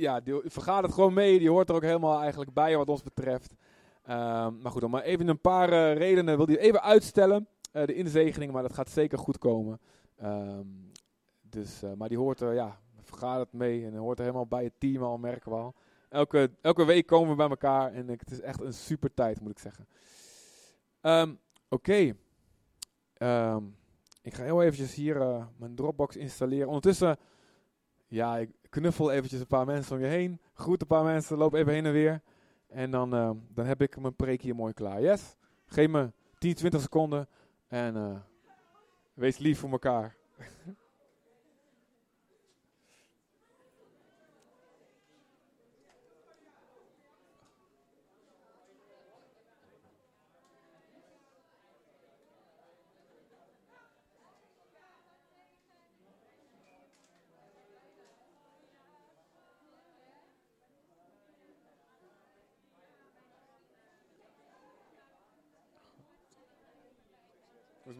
ja, die gewoon mee. Die hoort er ook helemaal eigenlijk bij wat ons betreft. Ehm, maar goed, om maar even een paar eh, redenen wil hij even uitstellen. eh, de inzegening, maar dat gaat zeker goed komen. Ehm, dus, eh, maar die hoort er, ja, vergaat het mee en hoort er helemaal bij het team al, merken we al. Elke, elke week komen we bij elkaar en het is echt een super tijd, moet ik zeggen. Ehm, Oké. Ik ga heel eventjes hier mijn Dropbox installeren. Ondertussen, ja, ik knuffel eventjes een paar mensen om je heen. Groet een paar mensen, loop even heen en weer. En dan, ehm, dan heb ik mijn preek hier mooi klaar. Yes? Geef me 10, 20 seconden en eh, wees lief voor elkaar.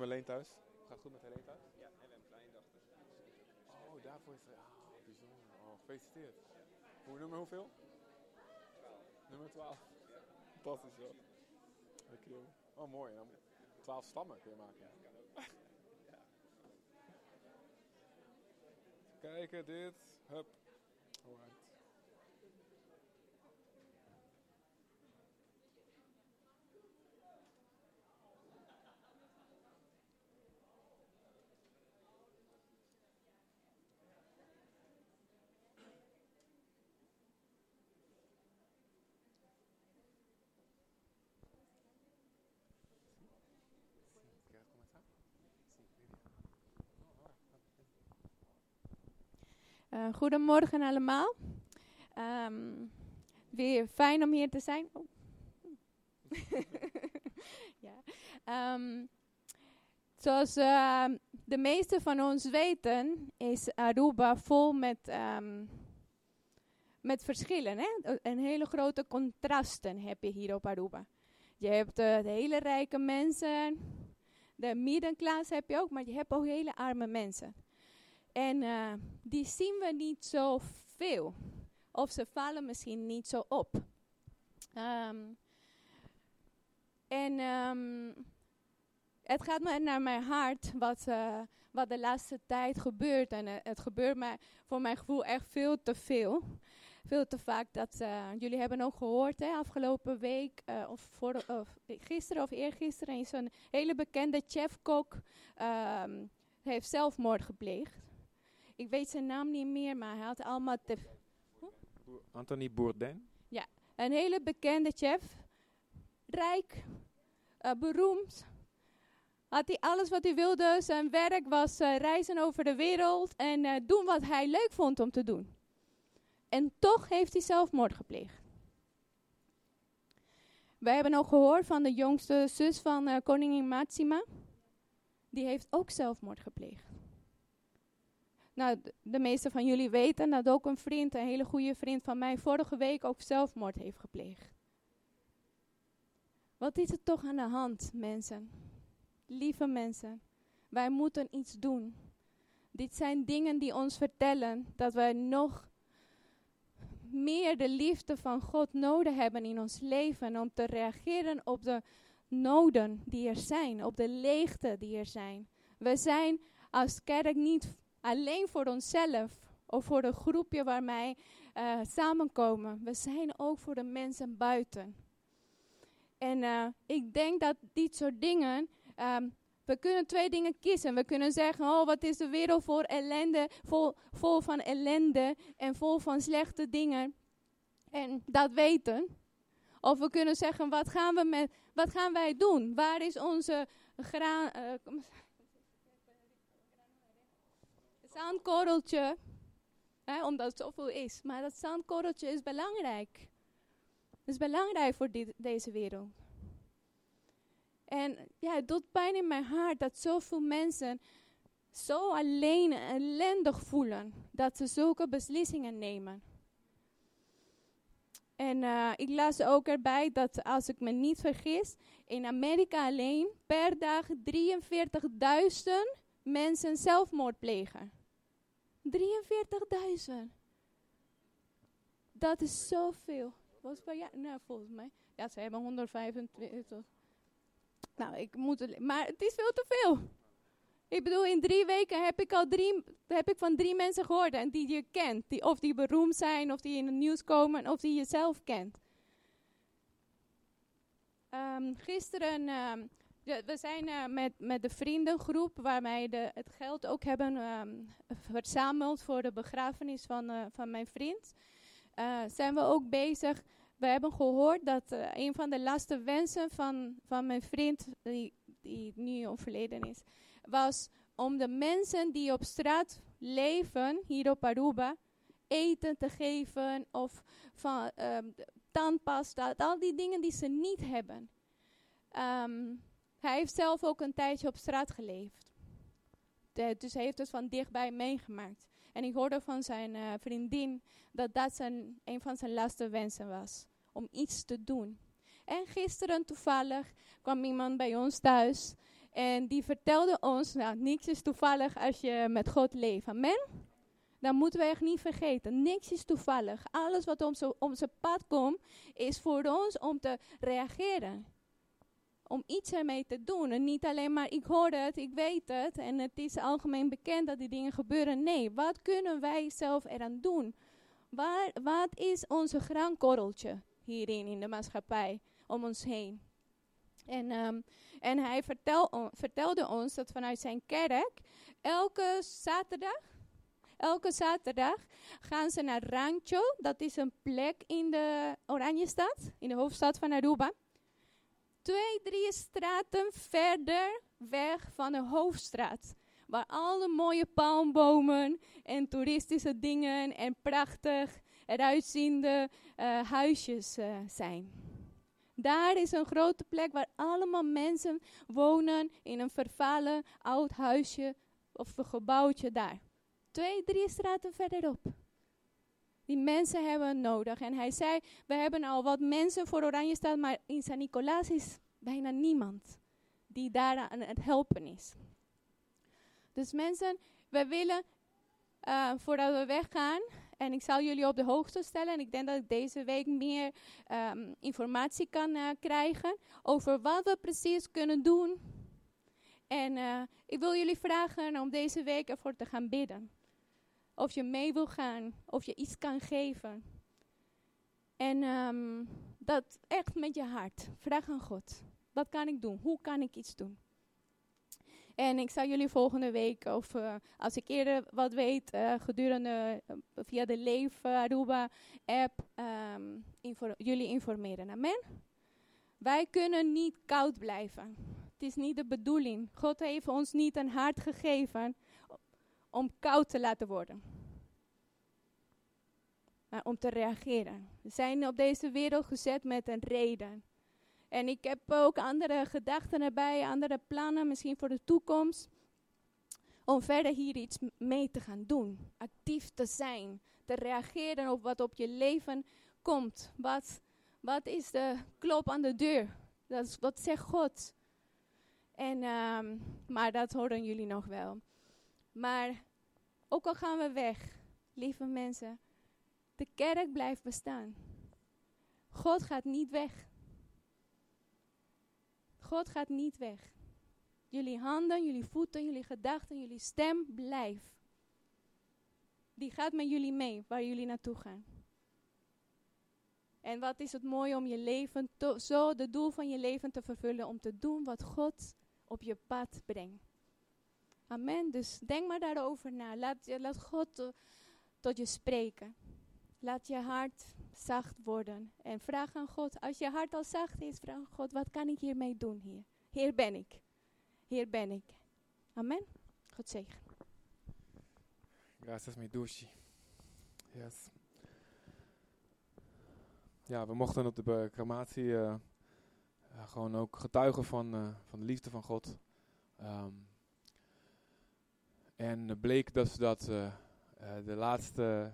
Is Marleen thuis? Gaat het goed met Helene thuis? Ja, en een kleindochter. Oh, daarvoor is het. Ah, bijzonder. Oh, gefeliciteerd. Hoe, nummer hoeveel? Nummer 12. Fantastisch hoor. Lekker joh. Oh, mooi. Dan 12 stammen kun je maken. Kijken, dit. Hup. Alright. Eh, goedemorgen allemaal. Ehm, weer fijn om hier te zijn. Oh. ja. Ehm, zoals eh, de meesten van ons weten, is Aruba vol met, ehm, met verschillen. Hè? Een hele grote contrasten heb je hier op Aruba. Je hebt eh, de hele rijke mensen, de middenklasse heb je ook, maar je hebt ook hele arme mensen. En eh, die zien we niet zo veel. Of ze vallen misschien niet zo op. Ehm, en ehm, het gaat me naar mijn hart wat, eh, wat de laatste tijd gebeurt. En eh, het gebeurt mij voor mijn gevoel echt veel te veel. Veel te vaak dat jullie hebben ook gehoord, hè, afgelopen week, of, voor, of gisteren of eergisteren, is een hele bekende chefkok ehm, heeft zelfmoord gepleegd. Ik weet zijn naam niet meer, maar hij had allemaal te Anthony Bourdain. een hele bekende chef. Rijk, eh, beroemd. Had hij alles wat hij wilde. Zijn werk was eh, reizen over de wereld en eh, doen wat hij leuk vond om te doen. En toch heeft hij zelfmoord gepleegd. Wij hebben ook gehoord van de jongste zus van koningin Maxima. Die heeft ook zelfmoord gepleegd. Nou, de meeste van jullie weten dat ook een vriend, een hele goede vriend van mij, vorige week ook zelfmoord heeft gepleegd. Wat is er toch aan de hand, mensen? Lieve mensen, wij moeten iets doen. Dit zijn dingen die ons vertellen dat wij nog meer de liefde van God nodig hebben in ons leven om te reageren op de noden die er zijn, op de leegte die er zijn. We zijn als kerk niet alleen voor onszelf of voor een groepje waarmee eh samenkomen. We zijn ook voor de mensen buiten. En eh, ik denk dat dit soort dingen, ehm, we kunnen twee dingen kiezen. We kunnen zeggen, oh wat is de wereld voor ellende, vol, vol van ellende en vol van slechte dingen. En dat weten. Of we kunnen zeggen, wat gaan, we met, wat gaan wij doen? Waar is onze graan... eh, zandkorreltje, hè, omdat het zoveel is. Maar dat zandkorreltje is belangrijk. is belangrijk voor deze wereld. En ja, het doet pijn in mijn hart dat zoveel mensen zo alleen en ellendig voelen. Dat ze zulke beslissingen nemen. En eh, ik las ook erbij dat, als ik me niet vergis, in Amerika alleen per dag 43.000 mensen zelfmoord plegen. 43.000. Dat is zoveel. Was jaar? Nou, volgens mij. Ja, ze hebben 125. Nou, ik moet. Maar het is veel te veel. Ik bedoel, in drie weken heb ik al drie, heb ik van drie mensen gehoord en die je kent. Die, of die beroemd zijn, of die in het nieuws komen, of die je zelf kent. Ehm, gisteren, um, we zijn uh, met, met de vriendengroep, waarmee de, het geld ook hebben um, verzameld voor de begrafenis van, uh, van mijn vriend. Uh, zijn we ook bezig. We hebben gehoord dat een van de laatste wensen van, van mijn vriend, die, die nu overleden is, was om de mensen die op straat leven, hier op Aruba, eten te geven of van um, tandpasta, al die dingen die ze niet hebben. Um, hij heeft zelf ook een tijdje op straat geleefd. Dus hij heeft het van dichtbij meegemaakt. En ik hoorde van zijn uh, vriendin dat dat zijn, een van zijn laatste wensen was. Om iets te doen. En gisteren toevallig kwam iemand bij ons thuis. En die vertelde ons, nou niks is toevallig als je met God leeft. Amen? Dan moeten we echt niet vergeten. Niks is toevallig. Alles wat om zijn pad komt, is voor ons om te reageren om iets ermee te doen. En niet alleen maar ik hoor het, ik weet het en het is algemeen bekend dat die dingen gebeuren. Nee, wat kunnen wij zelf eraan doen? Waar, wat is onze graankorreltje hierin in de maatschappij om ons heen? En, um, en hij vertel, vertelde ons dat vanuit zijn kerk elke zaterdag Elke zaterdag gaan ze naar Rancho. Dat is een plek in de Oranjestad, in de hoofdstad van Aruba twee, drie straten verder weg van de hoofdstraat. Waar alle mooie palmbomen en toeristische dingen en prachtig eruitziende uh, huisjes uh, zijn. Daar is een grote plek waar allemaal mensen wonen in een vervallen oud huisje of een gebouwtje daar. Twee, drie straten verderop. Die mensen hebben nodig. En hij zei, we hebben al wat mensen voor Oranje staan, maar in San Nicolaas is bijna niemand die daar aan het helpen is. Dus mensen, we willen, uh, voordat we weggaan, en ik zal jullie op de hoogte stellen, en ik denk dat ik deze week meer um, informatie kan uh, krijgen over wat we precies kunnen doen. En uh, ik wil jullie vragen om deze week ervoor te gaan bidden. Of je mee wil gaan, of je iets kan geven. En um, dat echt met je hart. Vraag aan God. Wat kan ik doen? Hoe kan ik iets doen? En ik zal jullie volgende week, of uh, als ik eerder wat weet, uh, gedurende uh, via de Leef Aruba app, infor jullie informeren. Amen? Wij kunnen niet koud blijven. Het is niet de bedoeling. God heeft ons niet een hart gegeven om koud te laten worden. Maar om te reageren. We zijn op deze wereld gezet met een reden. En ik heb ook andere gedachten erbij, andere plannen, misschien voor de toekomst. Om verder hier iets mee te gaan doen. Actief te zijn. Te reageren op wat op je leven komt. Wat, wat is de klop aan de deur? Dat wat zegt God? En, um, maar dat horen jullie nog wel. Maar ook al gaan we weg, lieve mensen, de kerk blijft bestaan. God gaat niet weg. God gaat niet weg. Jullie handen, jullie voeten, jullie gedachten, jullie stem blijft. Die gaat met jullie mee waar jullie naartoe gaan. En wat is het mooi om je leven, zo de doel van je leven te vervullen, om te doen wat God op je pad brengt. Amen. Dus denk maar daarover na. Laat, laat God tot je spreken. Laat je hart zacht worden. En vraag aan God, als je hart al zacht is, vraag aan God, wat kan ik hiermee doen hier? Hier ben ik. Hier ben ik. Amen. God zegen. Gracias, douche. Yes. Ja, we mochten op de crematie uh, uh, gewoon ook getuigen van, uh, van de liefde van God. Um, en bleek dat, dat de laatste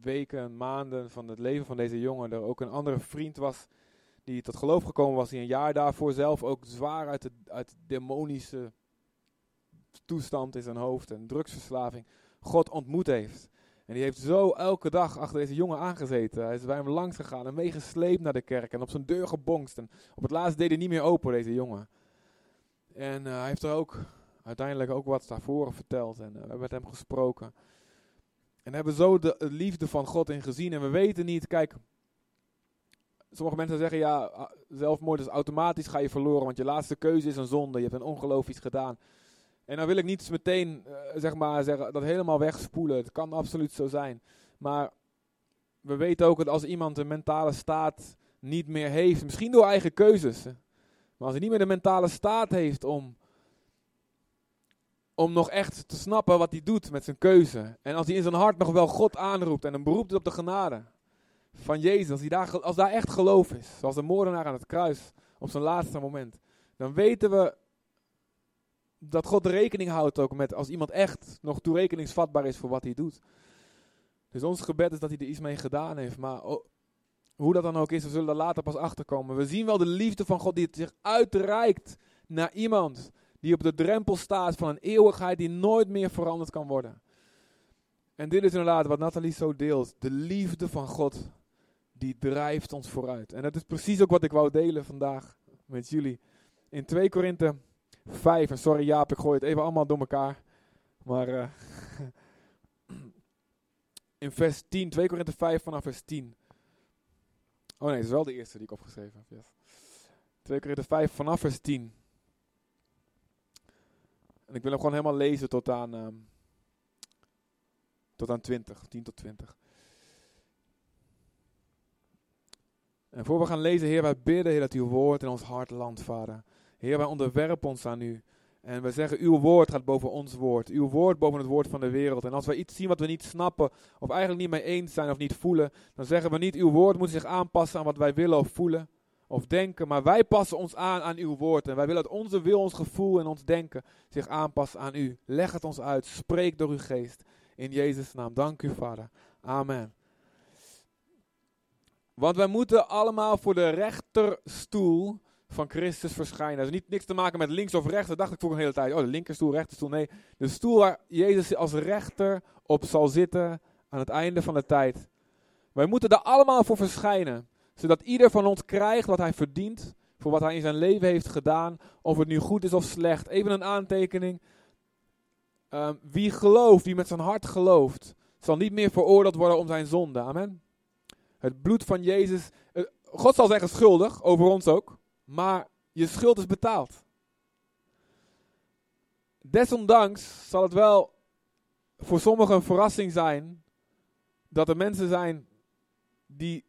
weken, maanden van het leven van deze jongen er ook een andere vriend was die tot geloof gekomen was, die een jaar daarvoor zelf ook zwaar uit de, uit de demonische toestand in zijn hoofd en drugsverslaving God ontmoet heeft. En die heeft zo elke dag achter deze jongen aangezeten. Hij is bij hem langs gegaan en meegesleept naar de kerk. En op zijn deur gebongst. En op het laatst deed hij niet meer open, deze jongen. En uh, hij heeft er ook uiteindelijk ook wat daarvoor verteld. En hebben met hem gesproken. En hebben zo de liefde van God in gezien. En we weten niet, kijk. Sommige mensen zeggen ja, zelfmoord is automatisch ga je verloren. Want je laatste keuze is een zonde. Je hebt een ongeloof iets gedaan. En dan wil ik niet meteen uh, zeg maar, zeggen, dat helemaal wegspoelen. Het kan absoluut zo zijn. Maar we weten ook dat als iemand een mentale staat niet meer heeft, misschien door eigen keuzes. Maar als hij niet meer de mentale staat heeft om, om nog echt te snappen wat hij doet met zijn keuze. En als hij in zijn hart nog wel God aanroept en een beroep doet op de genade van Jezus. Als, hij daar, als daar echt geloof is, zoals de moordenaar aan het kruis op zijn laatste moment. Dan weten we dat God rekening houdt ook met als iemand echt nog toerekeningsvatbaar is voor wat hij doet. Dus ons gebed is dat hij er iets mee gedaan heeft. Maar hoe dat dan ook is, we zullen er later pas achter komen. We zien wel de liefde van God die het zich uitreikt naar iemand die op de drempel staat van een eeuwigheid die nooit meer veranderd kan worden. En dit is inderdaad wat Nathalie zo deelt. De liefde van God, die drijft ons vooruit. En dat is precies ook wat ik wou delen vandaag met jullie. In 2 Korinthe 5. En sorry Jaap, ik gooi het even allemaal door elkaar. Maar uh, in vers 10, 2 Korinthe 5 vanaf vers 10. Oh nee, het is wel de eerste die ik opgeschreven heb. Yes. 2 Korinthe 5 vanaf vers 10. En ik wil hem gewoon helemaal lezen tot aan, um, tot aan 20, 10 tot 20. En voor we gaan lezen, Heer, wij bidden, Heer, dat uw woord in ons hart landt, Vader. Heer, wij onderwerpen ons aan u. En we zeggen, uw woord gaat boven ons woord. Uw woord boven het woord van de wereld. En als wij iets zien wat we niet snappen, of eigenlijk niet mee eens zijn of niet voelen, dan zeggen we niet, uw woord moet zich aanpassen aan wat wij willen of voelen of denken. Maar wij passen ons aan aan uw woord. En wij willen dat onze wil, ons gevoel en ons denken zich aanpassen aan u. Leg het ons uit. Spreek door uw geest. In Jezus' naam. Dank u, Vader. Amen. Want wij moeten allemaal voor de rechterstoel van Christus verschijnen. Dat is niet niks te maken met links of rechts. Dat dacht ik voor een hele tijd. Oh, de linkerstoel, rechterstoel. Nee, de stoel waar Jezus als rechter op zal zitten aan het einde van de tijd. Wij moeten daar allemaal voor verschijnen. Zodat ieder van ons krijgt wat hij verdient. Voor wat hij in zijn leven heeft gedaan. Of het nu goed is of slecht. Even een aantekening. Um, wie gelooft, wie met zijn hart gelooft, zal niet meer veroordeeld worden om zijn zonde. Amen. Het bloed van Jezus. Uh, God zal zeggen schuldig, over ons ook. Maar je schuld is betaald. Desondanks zal het wel voor sommigen een verrassing zijn dat er mensen zijn die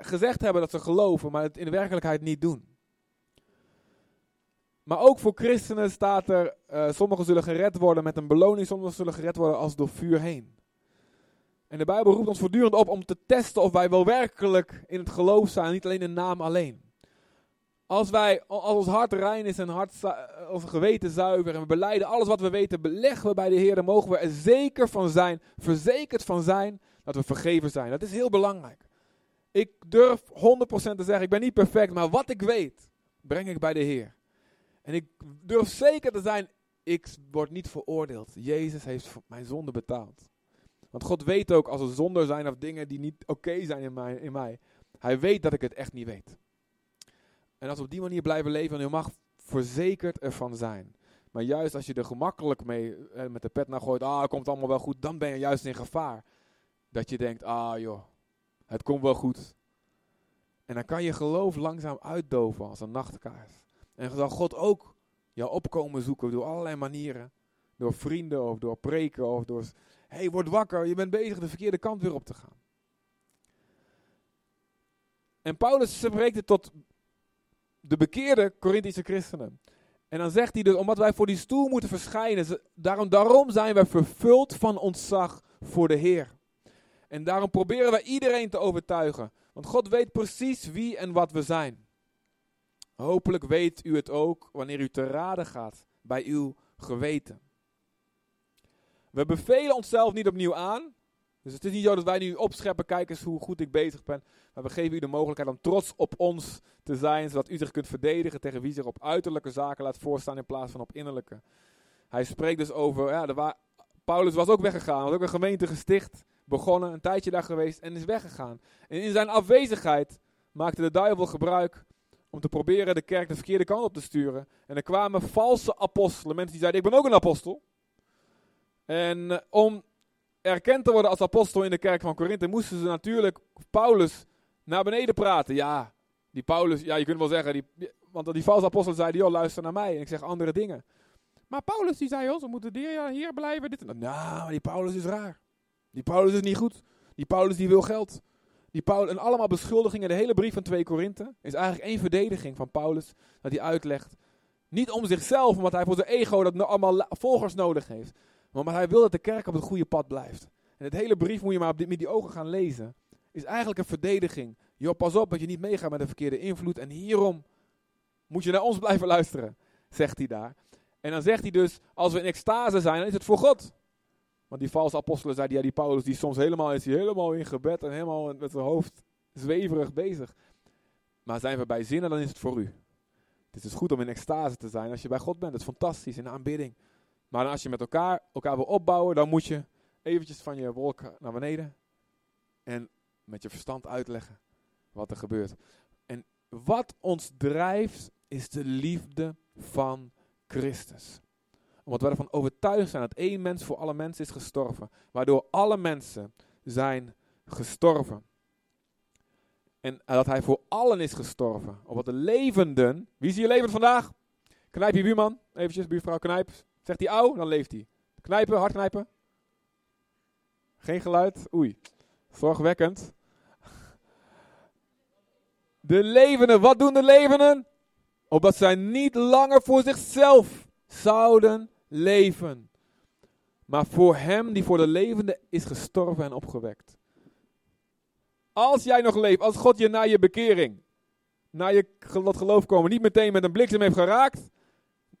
gezegd hebben dat ze geloven, maar het in de werkelijkheid niet doen. Maar ook voor christenen staat er, uh, sommigen zullen gered worden met een beloning, sommigen zullen gered worden als door vuur heen. En de Bijbel roept ons voortdurend op om te testen of wij wel werkelijk in het geloof zijn, niet alleen in naam alleen. Als, wij, als ons hart rein is en hart, ons geweten zuiver en we beleiden alles wat we weten, beleggen we bij de Heer, dan mogen we er zeker van zijn, verzekerd van zijn, dat we vergeven zijn. Dat is heel belangrijk. Ik durf 100% te zeggen, ik ben niet perfect, maar wat ik weet, breng ik bij de Heer. En ik durf zeker te zijn, ik word niet veroordeeld. Jezus heeft mijn zonde betaald. Want God weet ook als er zonder zijn of dingen die niet oké zijn in mij, in mij. Hij weet dat ik het echt niet weet. En als we op die manier blijven leven, dan mag verzekerd ervan zijn. Maar juist als je er gemakkelijk mee eh, met de pet naar gooit, ah, het komt allemaal wel goed, dan ben je juist in gevaar. Dat je denkt, ah joh, het komt wel goed. En dan kan je geloof langzaam uitdoven als een nachtkaars. En zal God ook jou opkomen zoeken door allerlei manieren. Door vrienden of door preken of door, hey, word wakker, je bent bezig de verkeerde kant weer op te gaan. En Paulus spreekt het tot de bekeerde Corinthische christenen. En dan zegt hij dus, omdat wij voor die stoel moeten verschijnen, daarom, daarom zijn wij vervuld van ontzag voor de Heer. En daarom proberen wij iedereen te overtuigen. Want God weet precies wie en wat we zijn. Hopelijk weet u het ook wanneer u te raden gaat bij uw geweten. We bevelen onszelf niet opnieuw aan, dus het is niet zo dat wij nu opscheppen, kijk eens hoe goed ik bezig ben. Maar we geven u de mogelijkheid om trots op ons te zijn, zodat u zich kunt verdedigen tegen wie zich op uiterlijke zaken laat voorstaan in plaats van op innerlijke. Hij spreekt dus over, ja, de Paulus was ook weggegaan, was ook een gemeente gesticht begonnen, een tijdje daar geweest en is weggegaan. En in zijn afwezigheid maakte de duivel gebruik om te proberen de kerk de verkeerde kant op te sturen. En er kwamen valse apostelen, mensen die zeiden: Ik ben ook een apostel. En eh, om erkend te worden als apostel in de kerk van Korinthe, moesten ze natuurlijk Paulus naar beneden praten. Ja, die Paulus, ja, je kunt wel zeggen, die, want die valse apostelen zeiden: Joh, luister naar mij. En ik zeg andere dingen. Maar Paulus die zei: Joh, ze moeten hier blijven. Dit. Nou, die Paulus is raar. Die Paulus is niet goed. Die Paulus die wil geld. Die Paulus, en allemaal beschuldigingen. De hele brief van 2 Korinthe is eigenlijk één verdediging van Paulus. Dat hij uitlegt. Niet om zichzelf, omdat hij voor zijn ego dat allemaal volgers nodig heeft. Maar hij wil dat de kerk op het goede pad blijft. En het hele brief moet je maar met die ogen gaan lezen. Is eigenlijk een verdediging. Joh, pas op dat je niet meegaat met de verkeerde invloed. En hierom moet je naar ons blijven luisteren, zegt hij daar. En dan zegt hij dus, als we in extase zijn, dan is het voor God. Want die valse apostelen zeiden, ja die Paulus die soms helemaal is helemaal in gebed en helemaal met zijn hoofd zweverig bezig. Maar zijn we bij zinnen, dan is het voor u. Het is goed om in extase te zijn als je bij God bent. Het is fantastisch in aanbidding. Maar als je met elkaar elkaar wil opbouwen, dan moet je eventjes van je wolk naar beneden. En met je verstand uitleggen wat er gebeurt. En wat ons drijft, is de liefde van Christus omdat we ervan overtuigd zijn dat één mens voor alle mensen is gestorven. Waardoor alle mensen zijn gestorven. En dat hij voor allen is gestorven. Opdat de levenden. Wie zie je levend vandaag? Knijp je buurman. Eventjes, buurvrouw knijp. Zegt hij au, dan leeft hij. Knijpen, hard knijpen. Geen geluid. Oei. Zorgwekkend. De levenden, wat doen de levenden? Opdat zij niet langer voor zichzelf zouden leven. Maar voor hem die voor de levende is gestorven en opgewekt. Als jij nog leeft, als God je na je bekering, na je geloof komen, niet meteen met een bliksem heeft geraakt,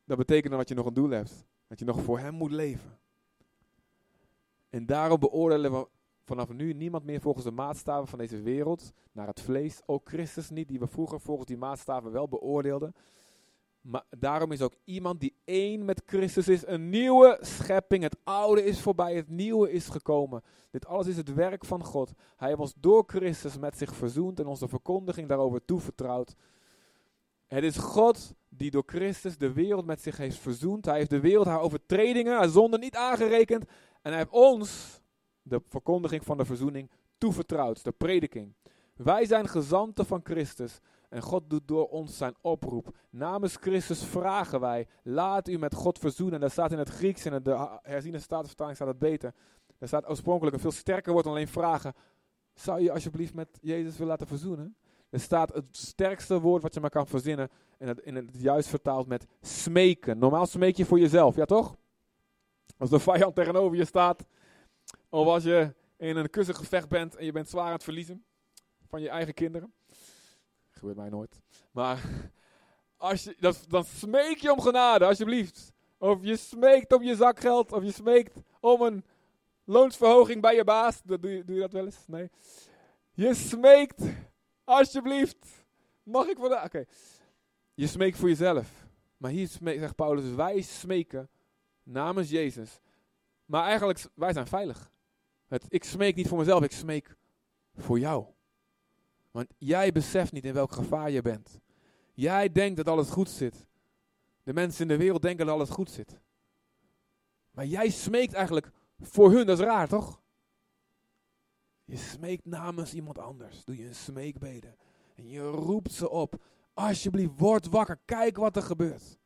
dat betekent dat je nog een doel hebt. Dat je nog voor hem moet leven. En daarom beoordelen we vanaf nu niemand meer volgens de maatstaven van deze wereld, naar het vlees. Ook Christus niet, die we vroeger volgens die maatstaven wel beoordeelden. Maar daarom is ook iemand die één met Christus is, een nieuwe schepping. Het oude is voorbij, het nieuwe is gekomen. Dit alles is het werk van God. Hij ons door Christus met zich verzoend en onze verkondiging daarover toevertrouwd. Het is God die door Christus de wereld met zich heeft verzoend. Hij heeft de wereld haar overtredingen, haar zonden niet aangerekend. En hij heeft ons de verkondiging van de verzoening toevertrouwd, de prediking. Wij zijn gezanten van Christus. En God doet door ons zijn oproep. Namens Christus vragen wij, laat u met God verzoenen. Dat staat in het Grieks, in de herziene statenvertaling staat het beter. Er staat oorspronkelijk een veel sterker woord dan alleen vragen. Zou je alsjeblieft met Jezus willen laten verzoenen? Er staat het sterkste woord wat je maar kan verzinnen. En het, het juist vertaald met smeken. Normaal smeek je voor jezelf, ja toch? Als de vijand tegenover je staat. Of als je in een kussengevecht bent en je bent zwaar aan het verliezen. Van je eigen kinderen gebeurt mij nooit. Maar als je, dan, smeek je om genade, alsjeblieft. Of je smeekt om je zakgeld, of je smeekt om een loonsverhoging bij je baas. Doe, je, dat wel eens? Nee. Je smeekt, alsjeblieft. Mag ik voor Oké. Je smeekt voor jezelf. Maar hier smeekt, zegt Paulus, wij smeken namens Jezus. Maar eigenlijk, wij zijn veilig. Het, ik smeek niet voor mezelf, ik smeek voor jou. Want jij beseft niet in welk gevaar je bent. Jij denkt dat alles goed zit. De mensen in de wereld denken dat alles goed zit. Maar jij smeekt eigenlijk voor hun, dat is raar toch? Je smeekt namens iemand anders. Doe je een smeekbede. En je roept ze op. Alsjeblieft, word wakker. Kijk wat er gebeurt.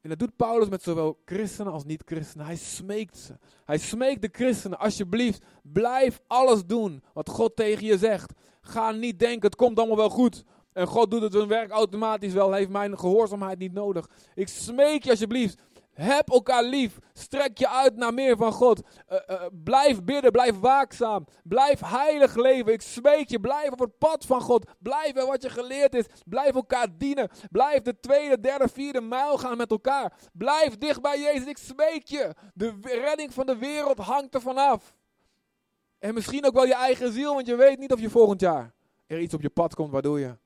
En dat doet Paulus met zowel christenen als niet-christenen. Hij smeekt ze. Hij smeekt de christenen, alsjeblieft, blijf alles doen wat God tegen je zegt. Ga niet denken, het komt allemaal wel goed. En God doet het zijn werk automatisch wel, heeft mijn gehoorzaamheid niet nodig. Ik smeek je alsjeblieft, heb elkaar lief. Strek je uit naar meer van God. Uh, uh, blijf bidden, blijf waakzaam. Blijf heilig leven. Ik smeek je, blijf op het pad van God. Blijf bij wat je geleerd is. Blijf elkaar dienen. Blijf de tweede, derde, vierde mijl gaan met elkaar. Blijf dicht bij Jezus. Ik smeek je. De redding van de wereld hangt er vanaf. En misschien ook wel je eigen ziel, want je weet niet of je volgend jaar er iets op je pad komt waardoor je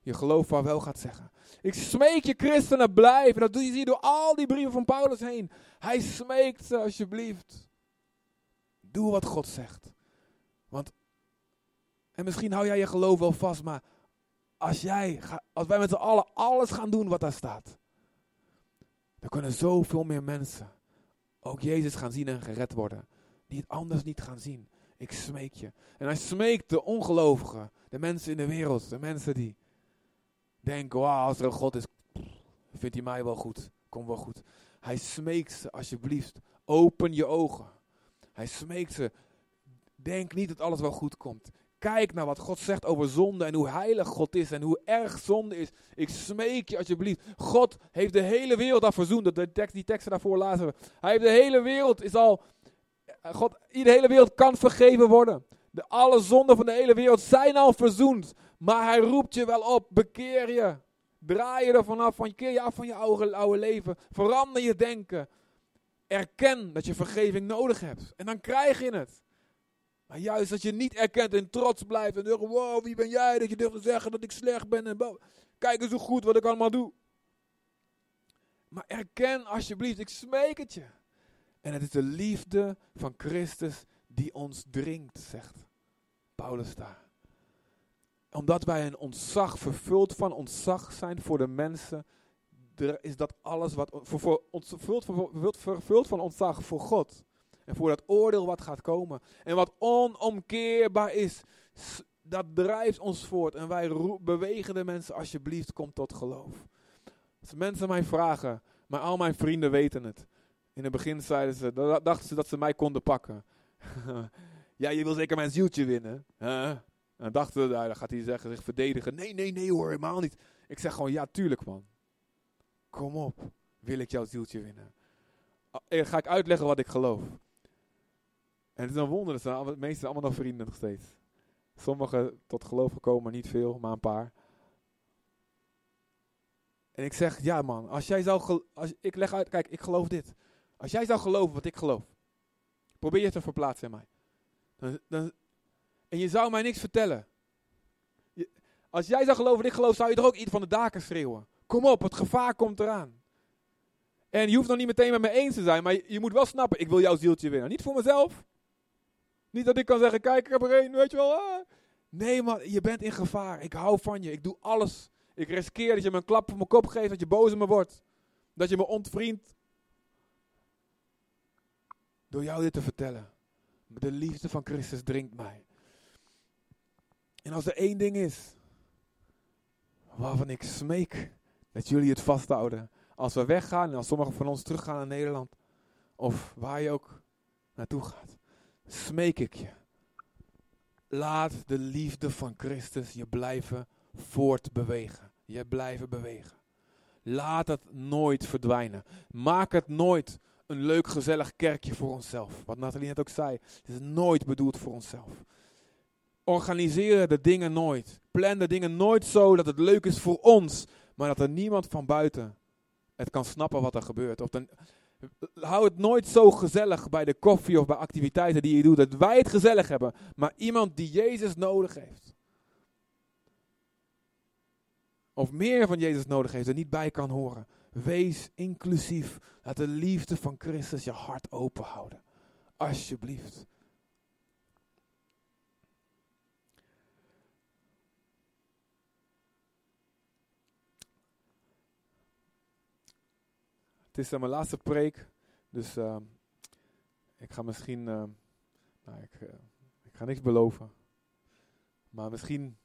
je geloof van wel gaat zeggen. Ik smeek je christenen blijven. Dat zie je door al die brieven van Paulus heen. Hij smeekt ze alsjeblieft. Doe wat God zegt. En misschien hou jij je geloof wel vast, maar als, jij, als wij met z'n allen alles gaan doen wat daar staat, dan kunnen zoveel meer mensen ook Jezus gaan zien en gered worden. Die het anders niet gaan zien. Ik smeek je. En hij smeekt de ongelovigen, de mensen in de wereld, de mensen die denken, wauw, als er een God is, vindt hij mij wel goed, komt wel goed. Hij smeekt ze, alsjeblieft, open je ogen. Hij smeekt ze, denk niet dat alles wel goed komt. Kijk naar wat God zegt over zonde en hoe heilig God is en hoe erg zonde is. Ik smeek je alsjeblieft. God heeft de hele wereld al verzoend. Die teksten daarvoor lazen we. Hij heeft de hele wereld is al. God, de hele wereld kan vergeven worden. De, alle zonden van de hele wereld zijn al verzoend. Maar hij roept je wel op. Bekeer je. Draai je er vanaf. Van, keer je af van je oude, oude leven. Verander je denken. Erken dat je vergeving nodig hebt. En dan krijg je het. Maar juist dat je niet erkent en trots blijft en denkt, wow, wie ben jij dat je durft te zeggen dat ik slecht ben en kijk eens hoe goed wat ik allemaal doe. Maar erken alsjeblieft, ik smeek het je. En het is de liefde van Christus die ons dringt, zegt Paulus daar. Omdat wij een ontzag, vervuld van ontzag zijn voor de mensen, is dat alles wat, voor, voor, vervuld, vervuld, van ontzag voor God. En voor dat oordeel wat gaat komen. En wat onomkeerbaar is. Dat drijft ons voort. En wij bewegen de mensen alsjeblieft, kom tot geloof. Als mensen mij vragen, maar al mijn vrienden weten het. In het begin zeiden ze, dachten ze dat ze mij konden pakken. ja, je wil zeker mijn zieltje winnen. En dan dachten nou, dan gaat hij zeggen, zich verdedigen. Nee, nee, nee hoor, helemaal niet. Ik zeg gewoon, ja, tuurlijk man. Kom op, wil ik jouw zieltje winnen. Dan ga ik uitleggen wat ik geloof. En het is een wonder, dat zijn de meeste allemaal nog vrienden nog steeds. Sommigen tot geloof gekomen, maar niet veel, maar een paar. En ik zeg, ja man, als jij zou, als, ik leg uit, kijk, ik geloof dit. Als jij zou geloven wat ik geloof, probeer je te verplaatsen in mij. Dan, dan, en je zou mij niks vertellen. als jij zou geloven wat ik geloof, zou je er ook iets van de daken schreeuwen. Kom op, het gevaar komt eraan. En je hoeft nog niet meteen met me eens te zijn, maar je, moet wel snappen, ik wil jouw zieltje winnen. Niet voor mezelf, niet dat ik kan zeggen, kijk, ik heb er één, weet je wel. Ah. Nee man, je bent in gevaar. Ik hou van je. Ik doe alles. Ik riskeer dat je me een klap op mijn kop geeft, dat je boos op me wordt. Dat je me ontvriendt. Door jou dit te vertellen. De liefde van Christus dringt mij. En als er één ding is waarvan ik smeek dat jullie het vasthouden. Als we weggaan en als sommigen van ons teruggaan naar Nederland. Of waar je ook naartoe gaat smeek ik je. Laat de liefde van Christus je blijven voortbewegen. Je blijven bewegen. Laat het nooit verdwijnen. Maak het nooit een leuk gezellig kerkje voor onszelf. Wat Nathalie net ook zei. Het is nooit bedoeld voor onszelf. Organiseer de dingen nooit. Plan de dingen nooit zo dat het leuk is voor ons. Maar dat er niemand van buiten het kan snappen wat er gebeurt. Of dan, hou het nooit zo gezellig bij de koffie of bij activiteiten die je doet, dat wij het gezellig hebben, maar iemand die Jezus nodig heeft. Of meer van Jezus nodig heeft, er niet bij kan horen. Wees inclusief. Laat de liefde van Christus je hart open houden. Alsjeblieft. Het is mijn laatste preek, dus uh, ik ga misschien, uh, nou, ik, uh, ik, ga niks beloven, maar misschien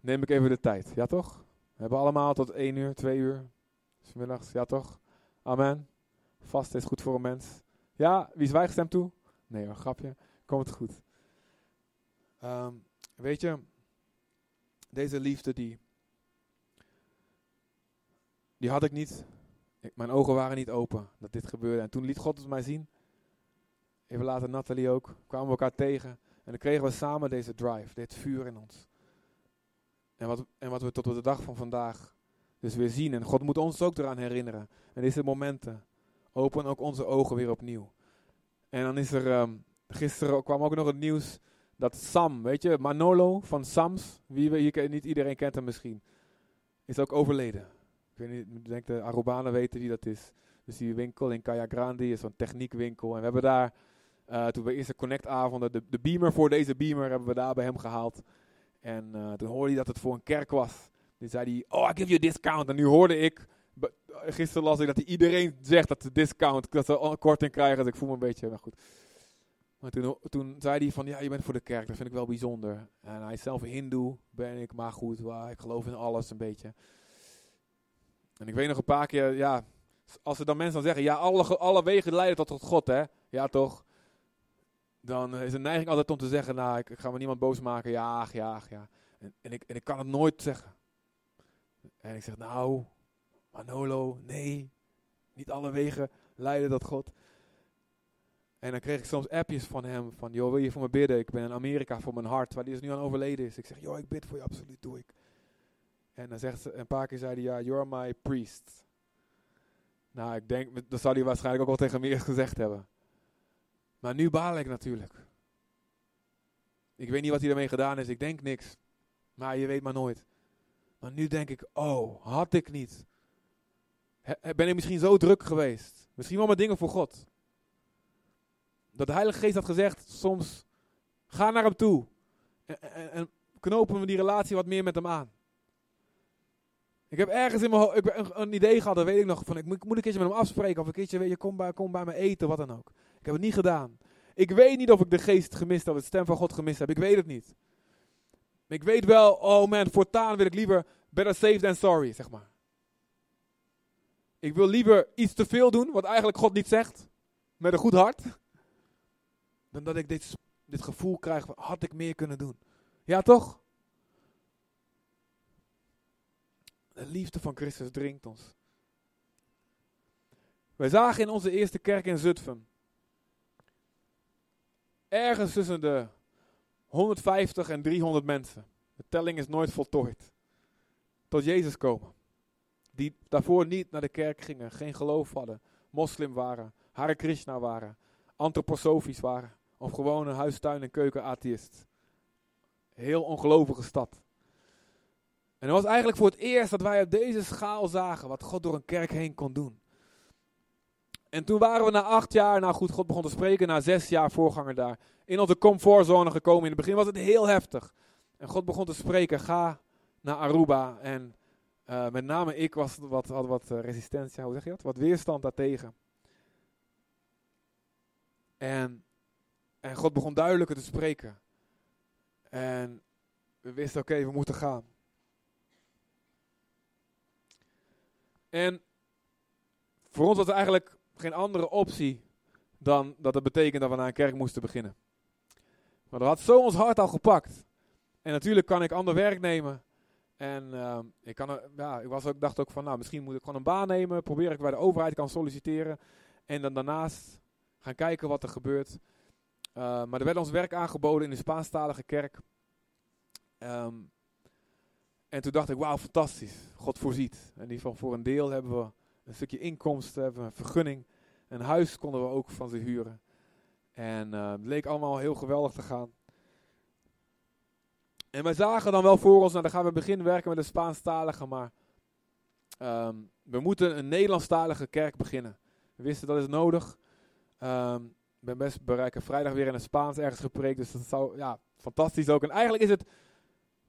neem ik even de tijd, ja toch? We hebben allemaal tot 1 uur, 2 uur, smiddags, ja toch? Amen. Vast is goed voor een mens. Ja, wie zwijgt hem toe? Nee hoor, grapje, komt goed. Um, weet je, deze liefde die, die had ik niet mijn ogen waren niet open dat dit gebeurde. En toen liet God het mij zien. Even later Nathalie ook. Kwamen we elkaar tegen. En dan kregen we samen deze drive, dit vuur in ons. En wat, en wat we tot op de dag van vandaag dus weer zien. En God moet ons ook eraan herinneren. En deze momenten open ook onze ogen weer opnieuw. En dan is er, um, gisteren kwam ook nog het nieuws dat Sam, weet je, Manolo van Sams, wie we hier niet iedereen kent hem misschien, is ook overleden. Ik weet niet, denk de Arubanen weten wie dat is. Dus die winkel in Kaya Grande is zo'n techniekwinkel. En we hebben daar, uh, toen we eerste Connect-avonden, de, de beamer voor deze beamer hebben we daar bij hem gehaald. En eh, toen hoorde hij dat het voor een kerk was. Toen zei hij, oh, I give you a discount. En nu hoorde ik, gisteren las ik dat iedereen zegt dat ze discount, dat ze korting krijgen. Dus ik voel me een beetje, maar goed. Maar toen, toen zei hij van, ja, je bent voor de kerk, dat vind ik wel bijzonder. En hij is zelf hindoe, ben ik, maar goed, ik geloof in alles een beetje. En ik weet nog een paar keer, ja, als er dan mensen dan zeggen, ja, alle, alle wegen leiden tot, tot God, hè. Ja, toch? Dan is de neiging altijd om te zeggen, nou, ik, ik ga me niemand boos maken. Ja, ach, ja, ja. En, en, ik, en ik kan het nooit zeggen. En ik zeg, nou, Manolo, nee, niet alle wegen leiden tot God. En dan kreeg ik soms appjes van hem, van, joh, wil je voor me bidden? Ik ben in Amerika voor mijn hart, waar die is nu aan overleden is. Ik zeg, joh, ik bid voor je, absoluut, doe ik. En dan zegt ze, een paar keer zei hij, ja, you're my priest. Nou, ik denk, dat zou hij waarschijnlijk ook wel tegen me eerst gezegd hebben. Maar nu baal ik natuurlijk. Ik weet niet wat hij ermee gedaan is, ik denk niks. Maar je weet maar nooit. Maar nu denk ik, oh, had ik niet. Ben ik misschien zo druk geweest? Misschien wel met dingen voor God. Dat de Heilige Geest had gezegd, soms, ga naar hem toe. En, en, en knopen we die relatie wat meer met hem aan. Ik heb ergens in mijn ho- ik een, idee gehad, dat weet ik nog, van ik moet, een keertje met hem afspreken. Of een keertje, weet je, kom bij, kom bij me eten, wat dan ook. Ik heb het niet gedaan. Ik weet niet of ik de geest gemist of de stem van God gemist heb. Ik weet het niet. Ik weet wel, oh man, voortaan wil ik liever better safe than sorry, zeg maar. Ik wil liever iets te veel doen, wat eigenlijk God niet zegt, met een goed hart, dan dat ik dit, dit gevoel krijg had ik meer kunnen doen. Ja, toch? De liefde van Christus dringt ons. Wij zagen in onze eerste kerk in Zutphen, ergens tussen de 150 en 300 mensen, de telling is nooit voltooid, tot Jezus komen. Die daarvoor niet naar de kerk gingen, geen geloof hadden, moslim waren, Hare Krishna waren, antroposofisch waren, of gewoon een huistuin- en keuken atheïst. Heel ongelovige stad. En het was eigenlijk voor het eerst dat wij op deze schaal zagen wat God door een kerk heen kon doen. En toen waren we na acht jaar, nou goed, God begon te spreken, na zes jaar voorganger daar, in onze comfortzone gekomen. In het begin was het heel heftig. En God begon te spreken, ga naar Aruba. En uh, met name ik was wat, had wat uh, resistentie, hoe zeg je dat? Wat weerstand daartegen. En, en God begon duidelijker te spreken. En we wisten, oké, we moeten gaan. En voor ons was er eigenlijk geen andere optie dan dat het betekende dat we naar een kerk moesten beginnen. Maar dat had zo ons hart al gepakt. En natuurlijk kan ik ander werk nemen. En uh, ik, kan ja, ik was ook, dacht ook van, nou, misschien moet ik gewoon een baan nemen. Probeer ik bij de overheid kan solliciteren. En dan daarnaast gaan kijken wat er gebeurt. Uh, maar er werd ons werk aangeboden in de Spaanstalige kerk. Um, en toen dacht ik, wauw, fantastisch. God voorziet. En ieder geval voor een deel hebben we een stukje inkomsten, hebben we een vergunning. Een huis konden we ook van ze huren. En uh, het leek allemaal heel geweldig te gaan. En wij zagen dan wel voor ons, nou dan gaan we beginnen werken met een Spaanstalige, maar um, we moeten een Nederlandstalige kerk beginnen. We wisten dat is nodig. Um, ik ben best bereiken vrijdag weer in het Spaans ergens gepreekt, dus dat zou, ja, fantastisch ook. En eigenlijk is het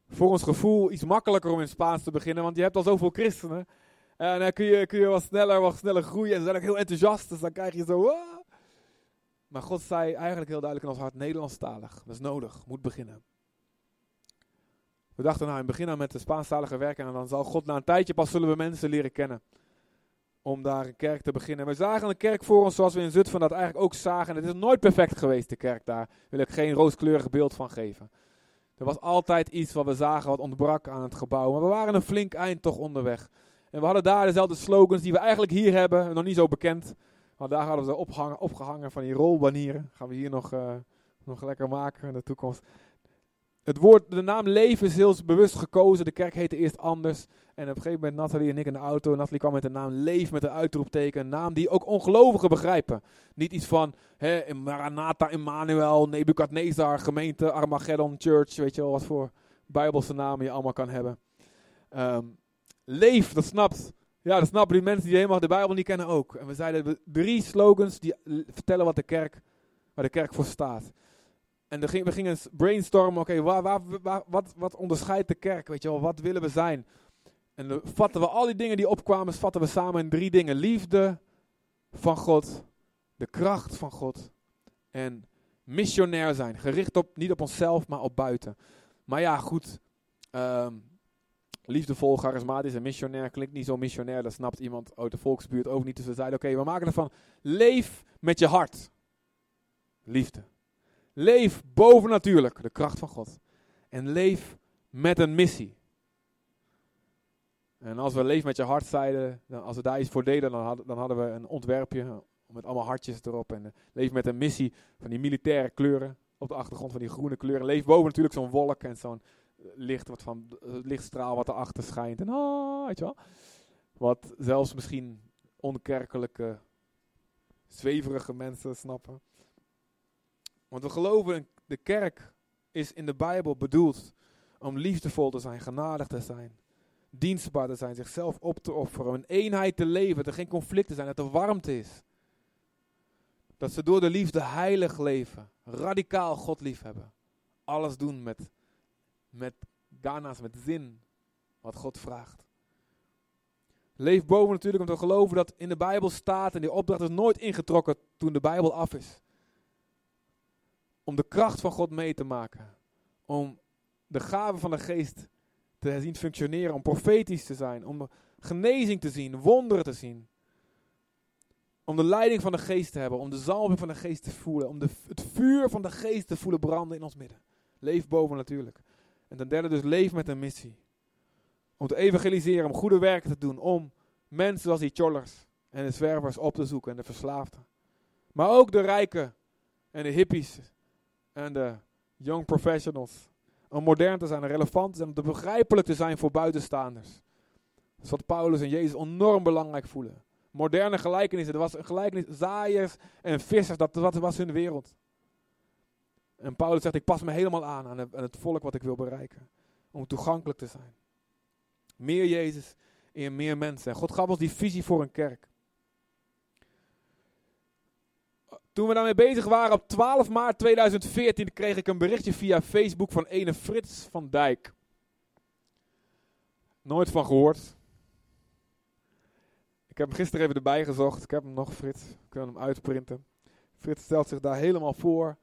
voor ons gevoel iets makkelijker om in Spaans te beginnen, want je hebt al zoveel christenen. En dan kun je, kun je wat sneller, wat sneller groeien. En ze zijn ook heel enthousiast, dus dan krijg je zo... Maar God zei eigenlijk heel duidelijk in ons hart, Nederlandstalig. Dat is nodig, moet beginnen. We dachten nou, in het begin met de Spaanstalige werken en dan zal God na een tijdje pas zullen we mensen leren kennen. Om daar een kerk te beginnen. We zagen een kerk voor ons zoals we in Zutphen dat eigenlijk ook zagen. En het is nooit perfect geweest, de kerk daar. Daar wil ik geen rooskleurig beeld van geven. Er was altijd iets wat we zagen wat ontbrak aan het gebouw. Maar we waren een flink eind toch onderweg. En we hadden daar dezelfde slogans die we eigenlijk hier hebben, nog niet zo bekend. Maar daar hadden we opgehangen, opgehangen van die rolbanieren. Gaan we hier nog, uh, nog lekker maken in de toekomst. Het woord, de naam leven is heel bewust gekozen. De kerk heette eerst anders. En op een gegeven moment Nathalie en ik in de auto. Nathalie kwam met de naam Leef met een uitroepteken. Een naam die ook ongelovigen begrijpen. Niet iets van hè, Maranatha, Emmanuel, Nebukadnezar, gemeente, Armageddon, Church. Weet je wel wat voor bijbelse namen je allemaal kan hebben. Um, leef, dat snapt. Ja, dat snappen die mensen die helemaal de Bijbel niet kennen ook. En we zeiden drie slogans die vertellen wat de kerk, waar de kerk voor staat. en we gingen brainstormen, oké, waar, waar, wat, wat onderscheidt de kerk, weet je wel, wat willen we zijn? En dan vatten we al die dingen die opkwamen, vatten we samen in drie dingen. Liefde van God, de kracht van God en missionair zijn. Gericht op, niet op onszelf, maar op buiten. Maar ja, goed, um, liefdevol, charismatisch en missionair klinkt niet zo missionair. Dat snapt iemand uit de volksbuurt ook niet. Dus we zeiden, oké, we maken ervan, leef met je hart. Liefde. Leef bovennatuurlijk, de kracht van God. En leef met een missie. En als we leef met je hart zeiden, dan, als we daar iets voor deden, dan, dan hadden we een ontwerpje met allemaal hartjes erop. En uh, leef met een missie van die militaire kleuren op de achtergrond van die groene kleuren. Leef boven natuurlijk zo'n wolk en zo'n licht wat van uh, lichtstraal wat erachter schijnt. En ah, weet je wel. Wat zelfs misschien onkerkelijke, zweverige mensen snappen. Want we geloven, de kerk is in de Bijbel bedoeld om liefdevol te zijn, genadig te zijn, dienstbaar te zijn, zichzelf op te offeren, een eenheid te leven, dat er geen conflicten zijn, dat er warmte is. Dat ze door de liefde heilig leven, radicaal God lief hebben. Alles doen met, met gana's, met zin, wat God vraagt. Leef boven natuurlijk om te geloven dat in de Bijbel staat en die opdracht is nooit ingetrokken toen de Bijbel af is om de kracht van God mee te maken. Om de gaven van de geest te zien functioneren, om profetisch te zijn, om genezing te zien, wonderen te zien. Om de leiding van de geest te hebben, om de zalving van de geest te voelen, om de, het vuur van de geest te voelen branden in ons midden. Leef boven natuurlijk. En ten derde dus leef met een missie. Om te evangeliseren, om goede werken te doen, om mensen zoals die chollers en de zwervers op te zoeken en de verslaafden. Maar ook de rijken en de hippies en de young professionals. Om modern te zijn, relevant te zijn, om te begrijpelijk te zijn voor buitenstaanders. Dat is wat Paulus en Jezus enorm belangrijk voelen. Moderne gelijkenissen, er was een gelijkenis, zaaiers en vissers, dat, dat was hun wereld. En Paulus zegt, ik pas me helemaal aan aan het volk wat ik wil bereiken. Om toegankelijk te zijn. Meer Jezus in meer mensen. En God gaf ons die visie voor een kerk. Toen we daarmee bezig waren op 12 maart 2014 kreeg ik een berichtje via Facebook van ene Frits van Dijk. Nooit van gehoord. Ik heb hem gisteren even erbij gezocht. Ik heb hem nog, Frits. Ik kan hem uitprinten. Frits stelt zich daar helemaal voor.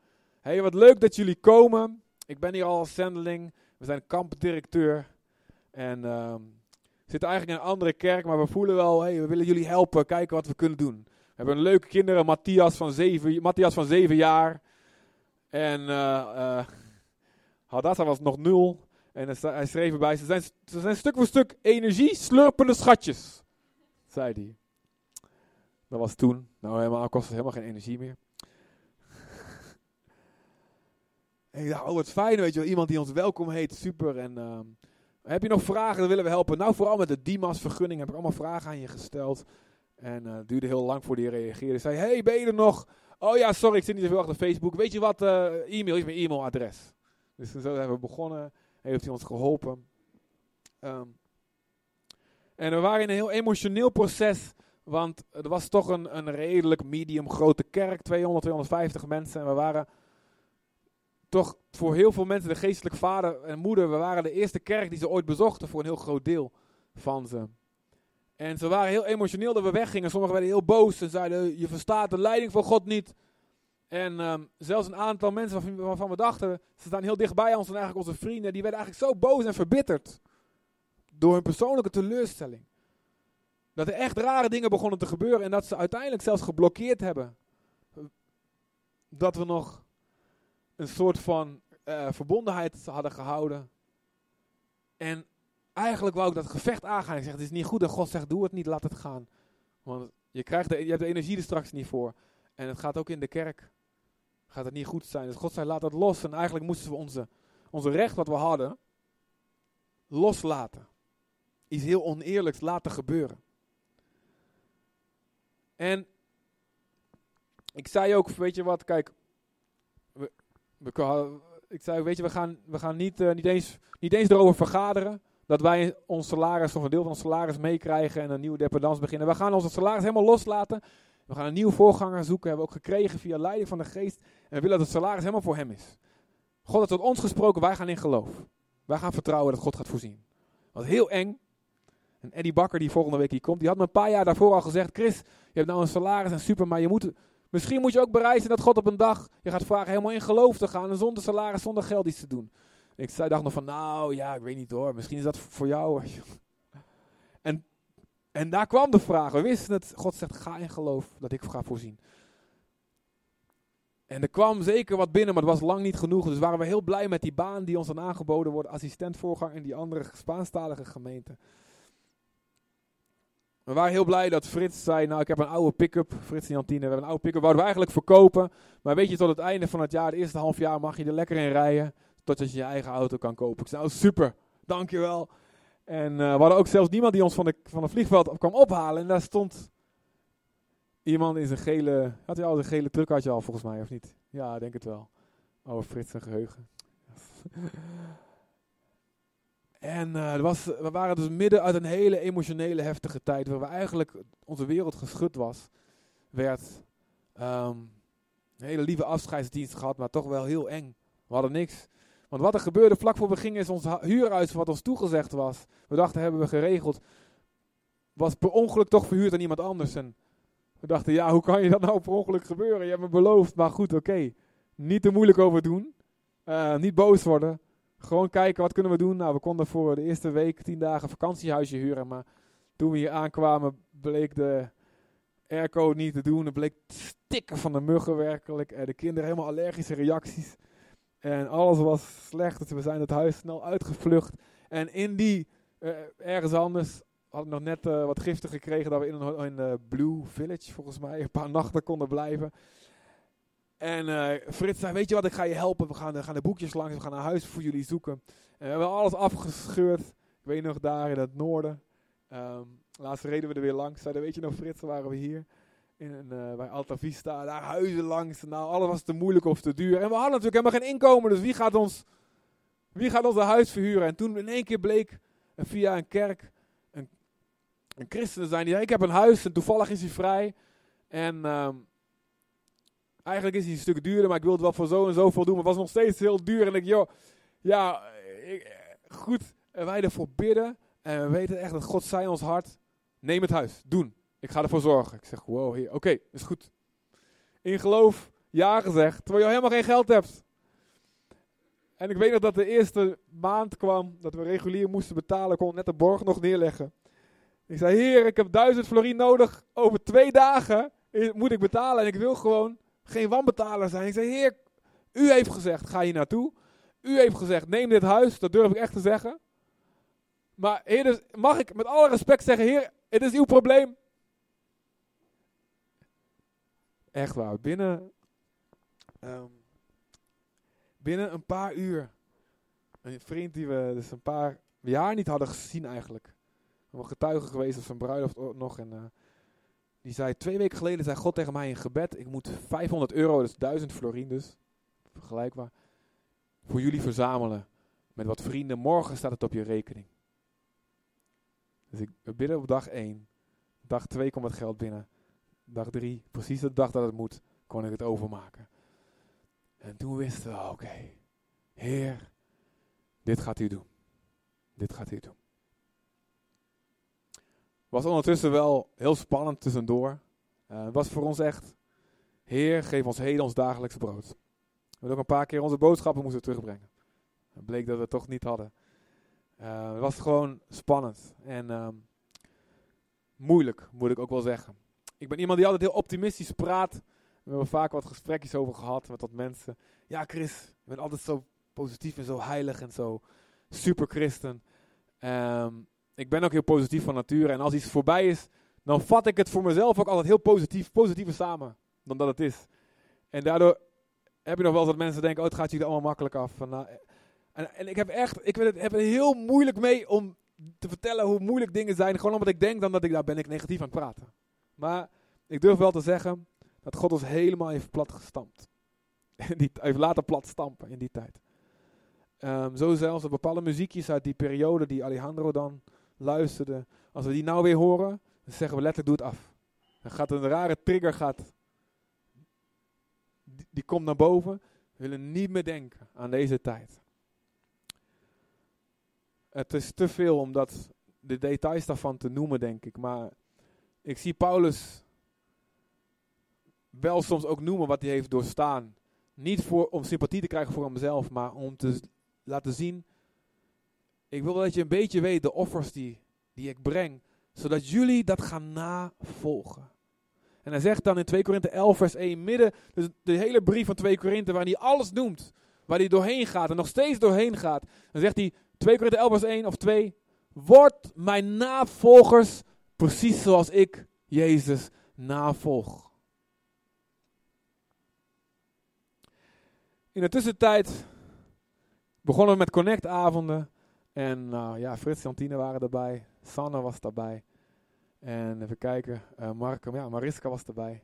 Hey, wat leuk dat jullie komen. Ik ben hier al als zendeling. We zijn kampdirecteur. En uh, zitten eigenlijk in een andere kerk, maar we voelen wel, hey, we willen jullie helpen, kijken wat we kunnen doen. We hebben een leuke kinderen, Matthias van zeven, Matthias van zeven jaar. En uh, uh, was nog nul. En hij schreef erbij, ze zijn, ze zijn stuk voor stuk energie slurpende schatjes. Zei hij. Dat was toen. Nou, helemaal kost het helemaal geen energie meer. En oh wat fijn, weet je wel. Iemand die ons welkom heet, super. En uh, heb je nog vragen, dan willen we helpen. Nou, vooral met de Dimas-vergunning heb ik allemaal vragen aan je gesteld. En uh, het duurde heel lang voor hij reageerde. Zei, hey, ben je er nog? Oh ja, sorry, ik zit niet zoveel achter Facebook. Weet je wat? Uh, e-mail is mijn e-mailadres. Dus zo hebben we begonnen. Heeft hij ons geholpen. Um, en we waren in een heel emotioneel proces. Want er was toch een, een redelijk medium grote kerk. 200, 250 mensen. En we waren toch voor heel veel mensen de geestelijke vader en moeder. We waren de eerste kerk die ze ooit bezochten voor een heel groot deel van ze. En ze waren heel emotioneel dat we weggingen. Sommigen werden heel boos en zeiden: Je verstaat de leiding van God niet. En um, zelfs een aantal mensen waarvan, we dachten: Ze staan heel dichtbij ons en eigenlijk onze vrienden. Die werden eigenlijk zo boos en verbitterd. Door hun persoonlijke teleurstelling. Dat er echt rare dingen begonnen te gebeuren. En dat ze uiteindelijk zelfs geblokkeerd hebben. Dat we nog een soort van uh, verbondenheid hadden gehouden. En eigenlijk wou ik dat gevecht aangaan. Ik zeg, het is niet goed. En God zegt, doe het niet, laat het gaan. Want je, krijgt de, je hebt de energie er straks niet voor. En het gaat ook in de kerk. Gaat het niet goed zijn. Dus God zei, laat dat los. En eigenlijk moesten we onze, onze recht wat we hadden, loslaten. Iets heel oneerlijks laten gebeuren. En ik zei ook, weet je wat, kijk, ik zei, weet je, we gaan, we gaan niet, uh, niet, eens, niet eens erover vergaderen dat wij ons salaris, of een deel van ons salaris meekrijgen en een nieuwe dependance beginnen. We gaan onze salaris helemaal loslaten. We gaan een nieuwe voorganger zoeken, hebben we ook gekregen via leiding van de geest. En we willen dat het salaris helemaal voor hem is. God had tot ons gesproken, wij gaan in geloof. Wij gaan vertrouwen dat God gaat voorzien. Wat heel eng. En Eddie Bakker, die volgende week hier komt, die had me een paar jaar daarvoor al gezegd: Chris, je hebt nou een salaris en super, maar je moet, misschien moet je ook bereid zijn dat God op een dag je gaat vragen helemaal in geloof te gaan en zonder salaris, zonder geld iets te doen. ik zei, dacht nog van, nou ja, ik weet niet hoor, misschien is dat voor jou. En, en daar kwam de vraag. We wisten het. God zegt, ga in geloof dat ik ga voorzien. En er kwam zeker wat binnen, maar het was lang niet genoeg. Dus waren we heel blij met die baan die ons dan aangeboden wordt. Assistentvoorgang in die andere Spaanstalige gemeente. We waren heel blij dat Frits zei, nou ik heb een oude pick-up, Frits en Jantine, we hebben een oude pick-up, wouden we eigenlijk verkopen. Maar weet je, tot het einde van het jaar, het eerste half jaar, mag je er lekker in rijden, totdat je je eigen auto kan kopen. Ik zei, nou super, dankjewel. En uh, we hadden ook zelfs niemand die ons van, de, van het vliegveld kwam ophalen. En daar stond iemand in zijn gele, had hij al zijn gele truck had je al volgens mij, of niet? Ja, denk het wel. Oh, Frits zijn geheugen. En uh, was, we waren dus midden uit een hele emotionele, heftige tijd. Waar we eigenlijk onze wereld geschud was. Werd um, een hele lieve afscheidsdienst gehad, maar toch wel heel eng. We hadden niks. Want wat er gebeurde vlak voor we gingen is ons huurhuis wat ons toegezegd was. We dachten hebben we geregeld. Was per ongeluk toch verhuurd aan iemand anders. En we dachten ja hoe kan je dat nou per ongeluk gebeuren. Je hebt me beloofd. Maar goed oké. Niet te moeilijk over doen. Uh, niet boos worden. Gewoon kijken, wat kunnen we doen? Nou, we konden voor de eerste week tien dagen vakantiehuisje huren. Maar toen we hier aankwamen, bleek de airco niet te doen. Het bleek stikken van de muggen werkelijk. En de kinderen helemaal allergische reacties. En alles was slecht, dus we zijn het huis snel uitgevlucht. En in die, uh, ergens anders, hadden we nog net uh, wat giften gekregen dat we in, een, in de Blue Village, volgens mij, een paar nachten konden blijven. En uh, Frits zei, weet je wat, ik ga je helpen. We gaan, gaan de boekjes langs, we gaan een huis voor jullie zoeken. En we hebben alles afgescheurd. Ik weet nog, daar in het noorden. Um, laatst reden we er weer langs. Zeiden, weet je nog Frits, waren we hier. In, uh, bij Alta Vista, daar huizen langs. Nou, alles was te moeilijk of te duur. En we hadden natuurlijk helemaal geen inkomen, dus wie gaat ons, wie gaat ons een huis verhuren? En toen in één keer bleek via een kerk een, een christen te zijn. Die zei, ik heb een huis en toevallig is hij vrij. En... Um, Eigenlijk is hij een stuk duurder, maar ik wil het wel voor zo en zoveel doen. Maar het was nog steeds heel duur. En ik, joh, ja, ik, goed. En wij ervoor bidden. En we weten echt dat God zei ons hart. Neem het huis, doen. Ik ga ervoor zorgen. Ik zeg, wow, oké, is goed. In geloof, ja gezegd, terwijl je helemaal geen geld hebt. En ik weet nog dat de eerste maand kwam, dat we regulier moesten betalen. Ik kon net de borg nog neerleggen. Ik zei, heer, ik heb duizend florien nodig. Over twee dagen moet ik betalen. En ik wil gewoon geen wanbetaler zijn. Ik zei, heer, u heeft gezegd, ga hier naartoe. U heeft gezegd, neem dit huis. Dat durf ik echt te zeggen. Maar heer, dus mag ik met alle respect zeggen, heer, het is uw probleem. Echt waar, binnen, um, binnen een paar uur. Een vriend die we dus een paar jaar niet hadden gezien eigenlijk. We getuigen geweest op zijn bruiloft nog. En uh, die zei, twee weken geleden zei God tegen mij in gebed, ik moet 500 euro, dus 1000 florien dus, vergelijkbaar, voor jullie verzamelen. Met wat vrienden, morgen staat het op je rekening. Dus ik bidden op dag 1. Dag 2 komt het geld binnen. Dag 3, precies de dag dat het moet, kon ik het overmaken. En toen wisten we, oké, Heer, dit gaat u doen. Dit gaat u doen. Was ondertussen wel heel spannend tussendoor. Uh, het was voor ons echt, Heer, geef ons heden ons dagelijks brood. We hebben ook een paar keer onze boodschappen moesten terugbrengen. Het bleek dat we het toch niet hadden. Uh, het was gewoon spannend en uh, moeilijk, moet ik ook wel zeggen. Ik ben iemand die altijd heel optimistisch praat. We hebben vaak wat gesprekjes over gehad met wat mensen. Ja, Chris, je bent altijd zo positief en zo heilig en zo super christen. Um, ik ben ook heel positief van nature. En als iets voorbij is, dan vat ik het voor mezelf ook altijd heel positief, positiever samen dan dat het is. En daardoor heb je nog wel eens dat mensen denken, oh het gaat jullie allemaal makkelijk af. Van, nou, en, en, ik heb echt, ik heb het heel moeilijk mee om te vertellen hoe moeilijk dingen zijn. Gewoon omdat ik denk dan dat ik, daar ben ik negatief aan het praten. Maar ik durf wel te zeggen dat God ons helemaal heeft plat gestampt. die, heeft laten plat stampen in die tijd. Um, zo zelfs dat bepaalde muziekjes uit die periode die Alejandro dan luisterde. Als we die nou weer horen, dan zeggen we letterlijk doe het af. Dan gaat een rare trigger, gaat, die, komt naar boven. We willen niet meer denken aan deze tijd. Het is te veel om dat, de details daarvan te noemen, denk ik. Maar ik zie Paulus wel soms ook noemen wat hij heeft doorstaan. Niet voor, om sympathie te krijgen voor hemzelf, maar om te laten zien. Ik wil dat je een beetje weet de offers die, die ik breng, zodat jullie dat gaan navolgen. En hij zegt dan in 2 Korinthe 11 vers 1, midden, dus de hele brief van 2 Korinthe, waar hij alles noemt, waar hij doorheen gaat en nog steeds doorheen gaat. Dan zegt hij, 2 Korinthe 11 vers 1 of 2, word mijn navolgers precies zoals ik Jezus navolg. In de tussentijd begonnen we met connectavonden. En uh, ja, Frits en Tine waren erbij. Sanne was daarbij. En even kijken, Mark, ja, Mariska was erbij.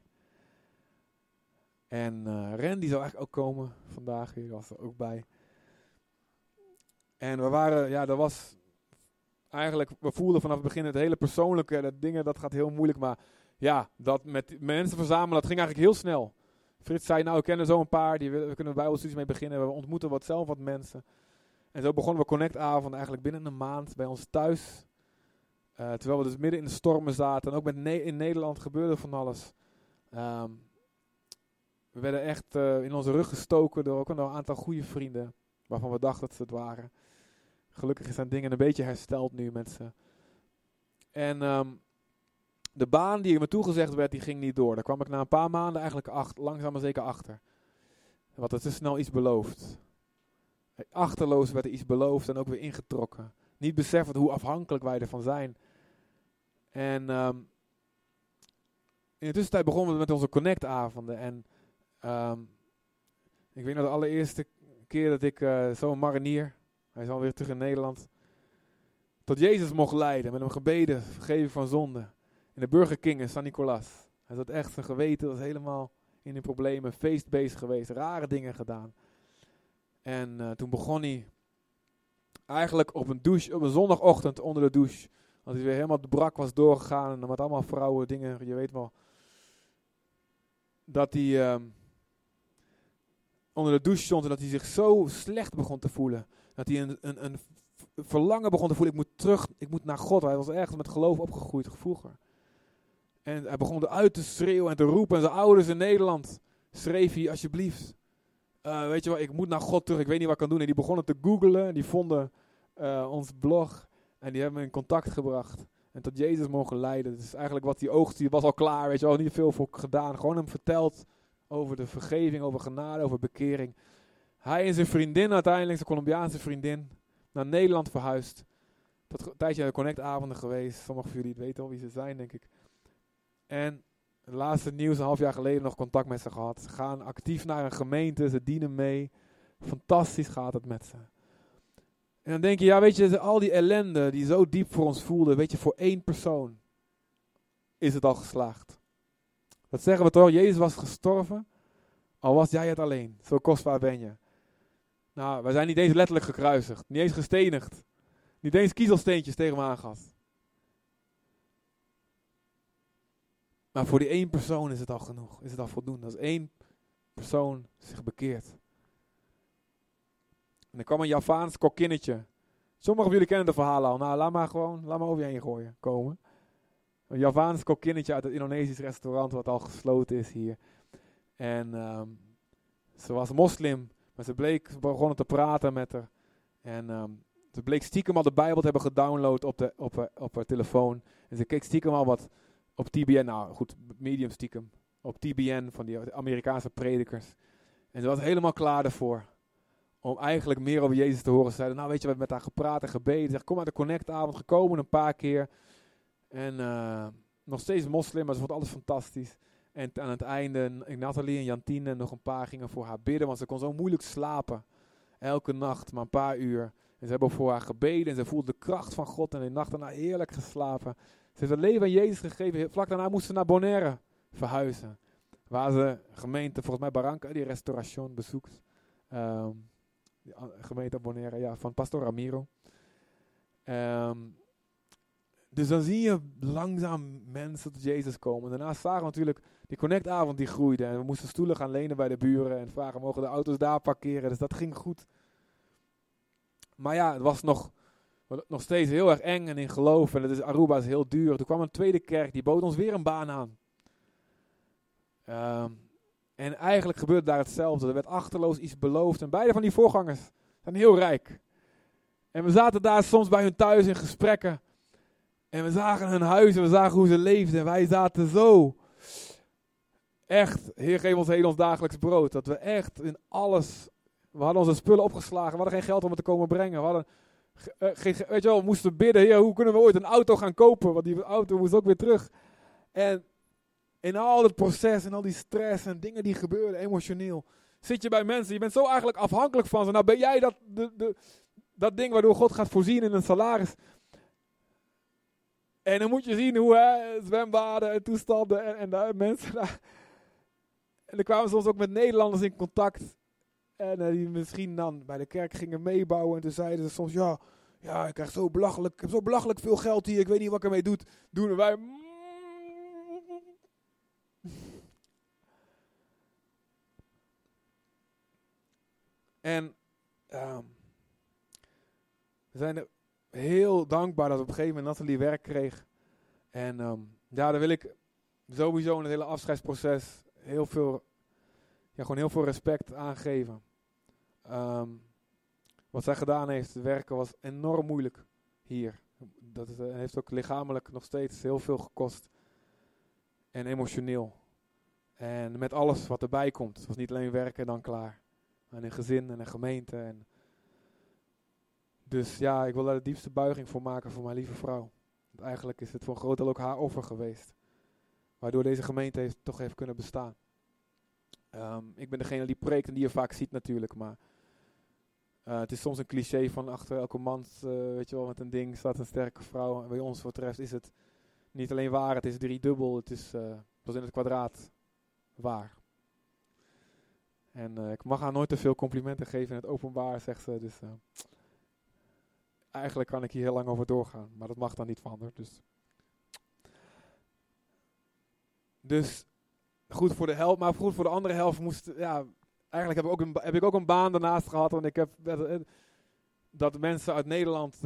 En uh, Randy zou eigenlijk ook komen vandaag, die was er ook bij. En we waren, ja, dat was eigenlijk, we voelden vanaf het begin het hele persoonlijke, dat dingen, dat gaat heel moeilijk. Maar ja, dat met mensen verzamelen, dat ging eigenlijk heel snel. Frits zei, nou, we kennen zo een paar, die, we kunnen bijbelstudies mee beginnen. We ontmoeten wat zelf wat mensen. En zo begonnen we Connect-avond eigenlijk binnen een maand bij ons thuis. Uh, terwijl we dus midden in de stormen zaten. En ook met in Nederland gebeurde van alles. Um, we werden echt uh, in onze rug gestoken door ook een aantal goede vrienden. Waarvan we dachten dat ze het waren. Gelukkig zijn dingen een beetje hersteld nu met ze. En um, de baan die me toegezegd werd, die ging niet door. Daar kwam ik na een paar maanden eigenlijk acht, langzaam maar zeker achter. Wat er te snel iets beloofd. Achterloos werd er iets beloofd en ook weer ingetrokken. Niet beseffend hoe afhankelijk wij ervan zijn. En um, in de tussentijd begonnen we met onze connectavonden. En um, ik weet nog de allereerste keer dat ik uh, zo'n marinier, hij is alweer terug in Nederland, tot Jezus mocht leiden. Met hem gebeden, vergeving van zonde. In de Burger King in San Nicolas. Hij zat echt zijn geweten, was helemaal in de problemen, feest bezig geweest, rare dingen gedaan. En uh, toen begon hij eigenlijk op een douche, op een zondagochtend onder de douche. Want hij weer helemaal brak was doorgegaan en met allemaal vrouwen dingen, je weet wel. Dat hij uh, onder de douche stond en dat hij zich zo slecht begon te voelen. Dat hij een, een, een verlangen begon te voelen, ik moet terug, ik moet naar God. Hij was ergens met geloof opgegroeid vroeger. En hij begon eruit te schreeuwen en te roepen. En zijn ouders in Nederland schreef hij, alsjeblieft. Uh, weet je wel, ik moet naar God terug, ik weet niet wat ik kan doen. En die begonnen te googlen, die vonden uh, ons blog. En die hebben me in contact gebracht. En tot Jezus mogen leiden. Dus eigenlijk wat die oogst, die was al klaar, weet je wel, niet veel voor gedaan. Gewoon hem verteld over de vergeving, over genade, over bekering. Hij en zijn vriendin uiteindelijk, zijn Colombiaanse vriendin, naar Nederland verhuisd. Dat tijdje de Connect-avonden geweest. Sommigen van jullie weten al wie ze zijn, denk ik. En laatste nieuws, een half jaar geleden nog contact met ze gehad. Ze gaan actief naar een gemeente, ze dienen mee. Fantastisch gaat het met ze. En dan denk je, ja weet je, al die ellende die zo diep voor ons voelde, weet je, voor één persoon is het al geslaagd. Dat zeggen we toch, Jezus was gestorven, al was jij het alleen. Zo kostbaar ben je. Nou, wij zijn niet eens letterlijk gekruisigd, niet eens gestenigd. Niet eens kiezelsteentjes tegen me aangehad. Maar voor die één persoon is het al genoeg. Is het al voldoende. Als één persoon zich bekeert. En er kwam een Javaans kokkinnetje. Sommigen van jullie kennen de verhalen al. Nou, laat maar gewoon, laat maar over je heen gooien, komen. Een Javaans kokkinnetje uit het Indonesisch restaurant wat al gesloten is hier. En um, ze was moslim, maar ze bleek, begonnen te praten met haar. En um, ze bleek stiekem al de Bijbel te hebben gedownload op, de, op, op haar telefoon. En ze keek stiekem al wat op TBN, nou goed, medium stiekem. Op TBN van die Amerikaanse predikers. En ze was helemaal klaar ervoor. Om eigenlijk meer over Jezus te horen. Ze zeiden, nou weet je, we hebben met haar gepraat en gebeden. Ze kom uit de Connect-avond, gekomen een paar keer. En uh, nog steeds moslim, maar ze vond alles fantastisch. En aan het einde, Nathalie en Jantine, nog een paar gingen voor haar bidden. Want ze kon zo moeilijk slapen. Elke nacht, maar een paar uur. En ze hebben voor haar gebeden en ze voelde de kracht van God. En de nacht daarna heerlijk geslapen. Ze heeft het leven aan Jezus gegeven. Vlak daarna moest ze naar Bonaire verhuizen. Waar ze gemeente, volgens mij Barranca, die restauration bezoekt. Um, gemeente Bonaire, ja, van Pastor Ramiro. Um, dus dan zie je langzaam mensen tot Jezus komen. Daarnaast zagen we natuurlijk die connectavond die groeide. En we moesten stoelen gaan lenen bij de buren en vragen, mogen de auto's daar parkeren? Dus dat ging goed. Maar ja, het was nog, nog steeds heel erg eng en in geloof. En het is, Aruba is heel duur. Toen kwam een tweede kerk, die bood ons weer een baan aan. Ehm, en eigenlijk gebeurde daar hetzelfde. Er werd achterloos iets beloofd. En beide van die voorgangers zijn heel rijk. En we zaten daar soms bij hun thuis in gesprekken. En we zagen hun huis en we zagen hoe ze leefden. En wij zaten zo. Echt, Heer, geef ons heel ons dagelijks brood. Dat we echt in alles. We hadden onze spullen opgeslagen. We hadden geen geld om het te komen brengen. We hadden. Geen, weet je wel, we moesten bidden. Hoe kunnen we ooit een auto gaan kopen? Want die auto moest ook weer terug. En in al het proces en al die stress en dingen die gebeuren, emotioneel. Zit je bij mensen, je bent zo eigenlijk afhankelijk van ze. Nou ben jij dat, de, dat ding waardoor God gaat voorzien in een salaris. En dan moet je zien hoe zwembaden en toestanden en, en daar mensen daar. En dan kwamen ze soms ook met Nederlanders in contact. En uh, die misschien dan bij de kerk gingen meebouwen. En toen zeiden ze soms, ja, ja ik krijg zo belachelijk, ik heb zo belachelijk veel geld hier. Ik weet niet wat ik ermee doe. Doen en wij... En um, we zijn heel dankbaar dat op een gegeven moment Nathalie werk kreeg. En um, ja, daar wil ik sowieso in het hele afscheidsproces heel veel, ja, gewoon heel veel respect aangeven. Um, wat zij gedaan heeft, werken was enorm moeilijk hier. Dat uh, heeft ook lichamelijk nog steeds heel veel gekost. En emotioneel. En met alles wat erbij komt. Het was niet alleen werken en dan klaar. En een gezin en een gemeente. En dus ja, ik wil daar de diepste buiging voor maken voor mijn lieve vrouw. Want eigenlijk is het voor een groot deel ook haar offer geweest. Waardoor deze gemeente heeft, toch heeft kunnen bestaan. Um, ik ben degene die preekt en die je vaak ziet natuurlijk. Maar uh, het is soms een cliché van achter elke man, uh, weet je wel, met een ding staat een sterke vrouw. En bij ons wat betreft is het niet alleen waar, het is driedubbel. Het is uh, in het kwadraat waar. En ik mag haar nooit te veel complimenten geven in het openbaar, zegt ze. Dus eigenlijk kan ik hier heel lang over doorgaan, maar dat mag dan niet van. Dus, dus goed voor de helft, maar goed voor de andere helft moest, ja, eigenlijk heb ik ook een, heb ik ook een baan daarnaast gehad. Want ik heb uh, dat mensen uit Nederland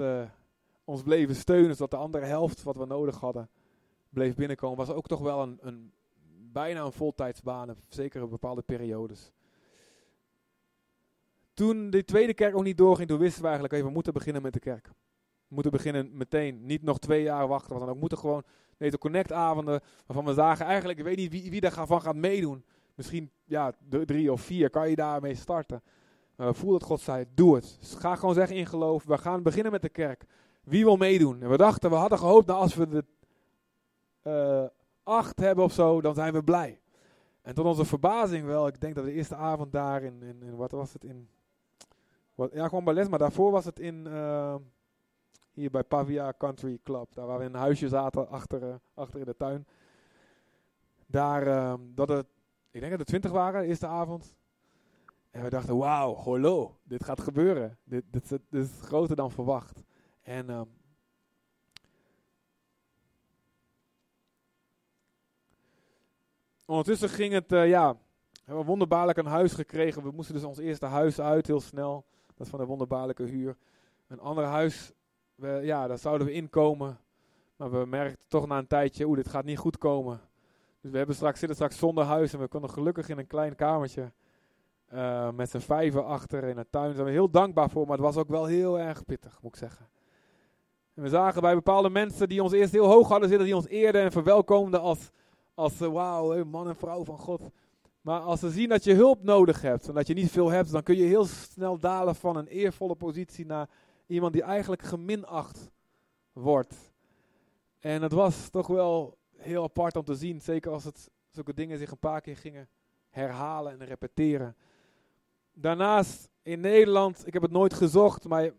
ons bleven steunen, zodat de andere helft wat we nodig hadden bleef binnenkomen. Was ook toch wel een, een bijna een voltijdsbaan, zeker in bepaalde periodes. Toen de tweede kerk ook niet doorging, toen wisten we eigenlijk even, we moeten beginnen met de kerk. We moeten beginnen meteen, niet nog twee jaar wachten, want dan ook moeten gewoon deze connectavonden, waarvan we zagen eigenlijk, ik weet niet wie, wie daarvan gaat meedoen. Misschien ja, drie of vier, kan je daarmee starten. Voelden dat God zei, doe het. Dus ga gewoon zeggen in geloof, we gaan beginnen met de kerk. Wie wil meedoen? En we dachten, we hadden gehoopt, nou als we de uh, acht hebben of zo, dan zijn we blij. En tot onze verbazing wel, ik denk dat de eerste avond daar in, in, wat was het, in wat, ja, gewoon ballet, maar daarvoor was het in, uh, hier bij Pavia Country Club. Daar waar we in een huisje zaten, achter, uh, achter in de tuin. Daar, uh, dat het, ik denk dat er twintig waren, de eerste avond. En we dachten, wauw, holo, dit gaat gebeuren. Dit, dit, is groter dan verwacht. En ehm, ondertussen ging het, uh, ja, we hebben wonderbaarlijk een huis gekregen. We moesten dus ons eerste huis uit, heel snel. Dat van de wonderbaarlijke huur. Een ander huis, ja, daar zouden we inkomen. Maar we merkten toch na een tijdje, oeh, dit gaat niet goed komen. Dus we hebben straks, zitten straks zonder huis en we konden gelukkig in een klein kamertje. Uh, met z'n vijven achter in een tuin. Daar zijn we heel dankbaar voor, maar het was ook wel heel erg pittig, moet ik zeggen. En we zagen bij bepaalde mensen die ons eerst heel hoog hadden zitten, die ons eerden en verwelkomden als, als uh, wauw, man en vrouw van God. Maar als ze zien dat je hulp nodig hebt en dat je niet veel hebt, dan kun je heel snel dalen van een eervolle positie naar iemand die eigenlijk geminacht wordt. En het was toch wel heel apart om te zien, zeker als het zulke dingen zich een paar keer gingen herhalen en repeteren. Daarnaast in Nederland, ik heb het nooit gezocht, maar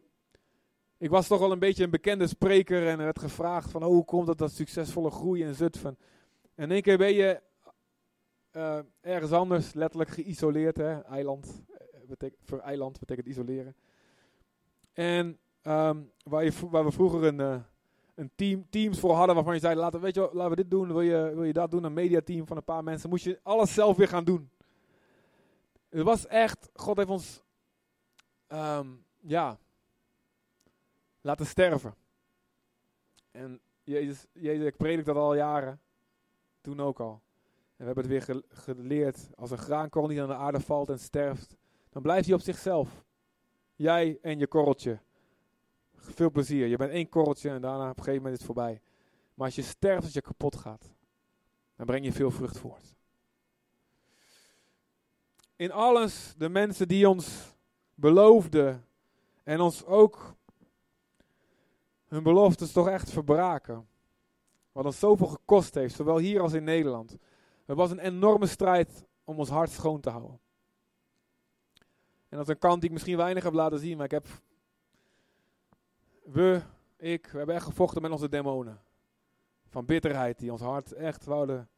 ik was toch wel een beetje een bekende spreker en er werd gevraagd van oh, hoe komt het dat succesvolle groei in Zutphen. En in één keer ben je uh, ergens anders, letterlijk geïsoleerd, hè, eiland, eh, betekent, voor eiland betekent isoleren. En um, waar, waar we vroeger een, uh, een team, teams voor hadden waarvan je zei, laten, weet je, laten we dit doen, wil je, wil je dat doen, een mediateam van een paar mensen, moest je alles zelf weer gaan doen. Het was echt, God heeft ons, ehm, ja, laten sterven. En Jezus, Jezus, ik predik dat al jaren, toen ook al. En we hebben het weer ge- geleerd, als een graankorrel niet aan de aarde valt en sterft, dan blijft hij op zichzelf. Jij en je korreltje. Veel plezier. Je bent één korreltje en daarna op een gegeven moment is het voorbij. Maar als je sterft, als je kapot gaat, dan breng je veel vrucht voort. In alles, de mensen die ons beloofden en ons ook hun beloftes toch echt verbraken. Wat ons zoveel gekost heeft, zowel hier als in Nederland. Het was een enorme strijd om ons hart schoon te houden. En dat is een kant die ik misschien weinig heb laten zien, maar ik heb. We, ik, we hebben echt gevochten met onze demonen. Van bitterheid, die ons hart echt wouden.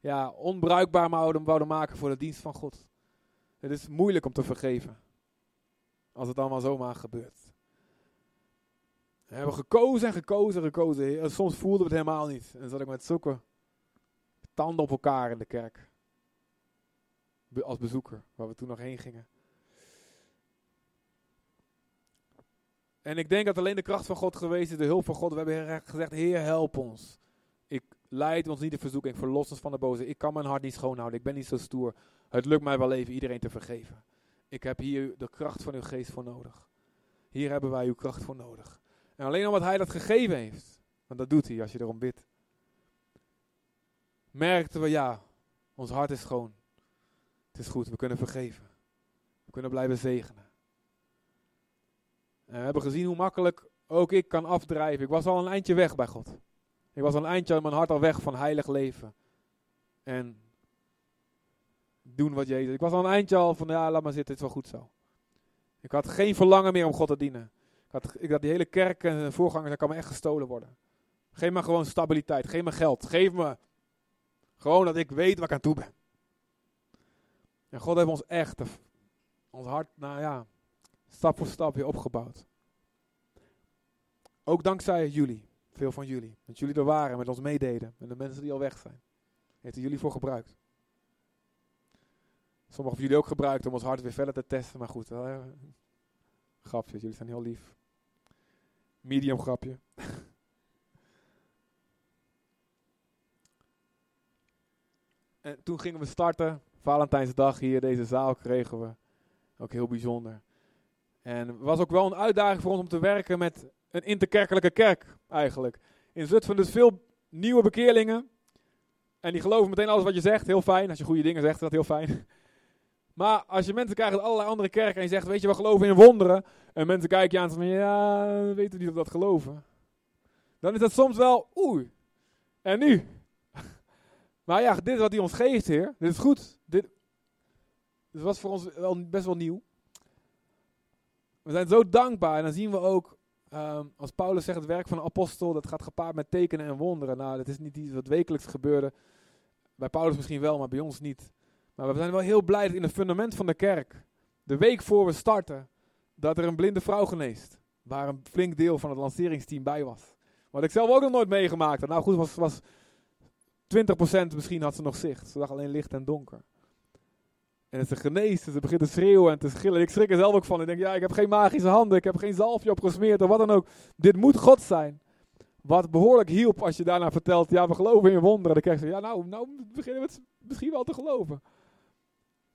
Ja, onbruikbaar wouden, wouden maken voor de dienst van God. Het is moeilijk om te vergeven. Als het allemaal zomaar gebeurt. We hebben gekozen en gekozen en gekozen. En soms voelden we het helemaal niet. En zat ik met zulke tanden op elkaar in de kerk. Als bezoeker, waar we toen nog heen gingen. En ik denk dat alleen de kracht van God geweest is, de hulp van God. We hebben gezegd, Heer, help ons. Ik leid ons niet in verzoeking, verlos ons van de boze. Ik kan mijn hart niet schoonhouden, ik ben niet zo stoer. Het lukt mij wel even iedereen te vergeven. Ik heb hier de kracht van uw geest voor nodig. Hier hebben wij uw kracht voor nodig. En alleen omdat hij dat gegeven heeft, want dat doet hij als je erom bidt, merkten we, ja, ons hart is schoon. Het is goed, we kunnen vergeven. We kunnen blijven zegenen. En we hebben gezien hoe makkelijk ook ik kan afdrijven. Ik was al een eindje weg bij God. Ik was al een eindje mijn hart al weg van heilig leven. En doen wat Jezus. Ik was al een eindje al van, ja, laat maar zitten, het is wel goed zo. Ik had geen verlangen meer om God te dienen. Ik had, ik had die hele kerk en voorgangers, dat kan me echt gestolen worden. Geef me gewoon stabiliteit, geef me geld, geef me gewoon dat ik weet waar ik aan toe ben. En God heeft ons echt, ons hart, nou ja, stap voor stap weer opgebouwd. Ook dankzij jullie, veel van jullie. Dat jullie er waren, met ons meededen. En de mensen die al weg zijn. Heeft jullie voor gebruikt. Sommigen van jullie ook gebruikt om ons hart weer verder te testen. Maar goed, eh, grapje, jullie zijn heel lief. Medium grapje. en toen gingen we starten. Valentijnsdag hier, deze zaal kregen we. Ook heel bijzonder. En het was ook wel een uitdaging voor ons om te werken met een interkerkelijke kerk eigenlijk. In Zutphen dus veel nieuwe bekeerlingen. En die geloven meteen alles wat je zegt. Heel fijn. Als je goede dingen zegt, dat heel fijn. Maar als je mensen krijgt uit allerlei andere kerken en je zegt, weet je, we geloven in wonderen. En mensen kijken je aan van, ja, we weten niet of dat geloven. Dan is dat soms wel, oei. En nu? maar ja, dit is wat hij ons geeft, heer. Dit is goed. Dit, dit was voor ons wel best wel nieuw. We zijn zo dankbaar. En dan zien we ook, ehm, als Paulus zegt, het werk van een apostel, dat gaat gepaard met tekenen en wonderen. Nou, dat is niet iets wat wekelijks gebeurde. Bij Paulus misschien wel, maar bij ons niet. Maar we zijn wel heel blij dat in het fundament van de kerk, de week voor we starten, dat er een blinde vrouw geneest. Waar een flink deel van het lanceringsteam bij was. Wat ik zelf ook nog nooit meegemaakt had. Nou goed, was, was 20% misschien had ze nog zicht. Ze zag alleen licht en donker. En ze geneest, ze begint te schreeuwen en te schillen. Ik schrik er zelf ook van. Ik denk, ja, ik heb geen magische handen, ik heb geen zalfje op gesmeerd of wat dan ook. Dit moet God zijn. Wat behoorlijk hielp als je daarna vertelt, ja, we geloven in wonderen. Dan krijg je, ja, nou, nou beginnen we het misschien wel te geloven.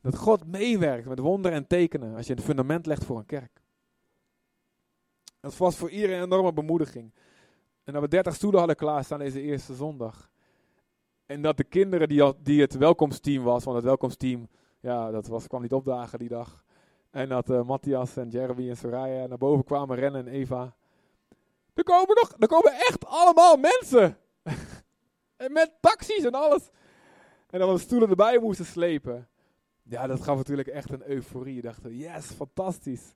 Dat God meewerkt met wonderen en tekenen als je een fundament legt voor een kerk. Dat was voor iedereen een enorme bemoediging. En dat we 30 stoelen hadden klaarstaan deze eerste zondag. En dat de kinderen die, al, die het welkomsteam was, want het welkomsteam, ja, dat was, kwam niet opdagen die dag. En dat uh, Matthias en Jeremy en Soraya naar boven kwamen rennen en Eva. Er komen nog, er komen echt allemaal mensen. en met taxis en alles. En dat we stoelen erbij moesten slepen. Ja, dat gaf natuurlijk echt een euforie. Je dacht, yes, fantastisch.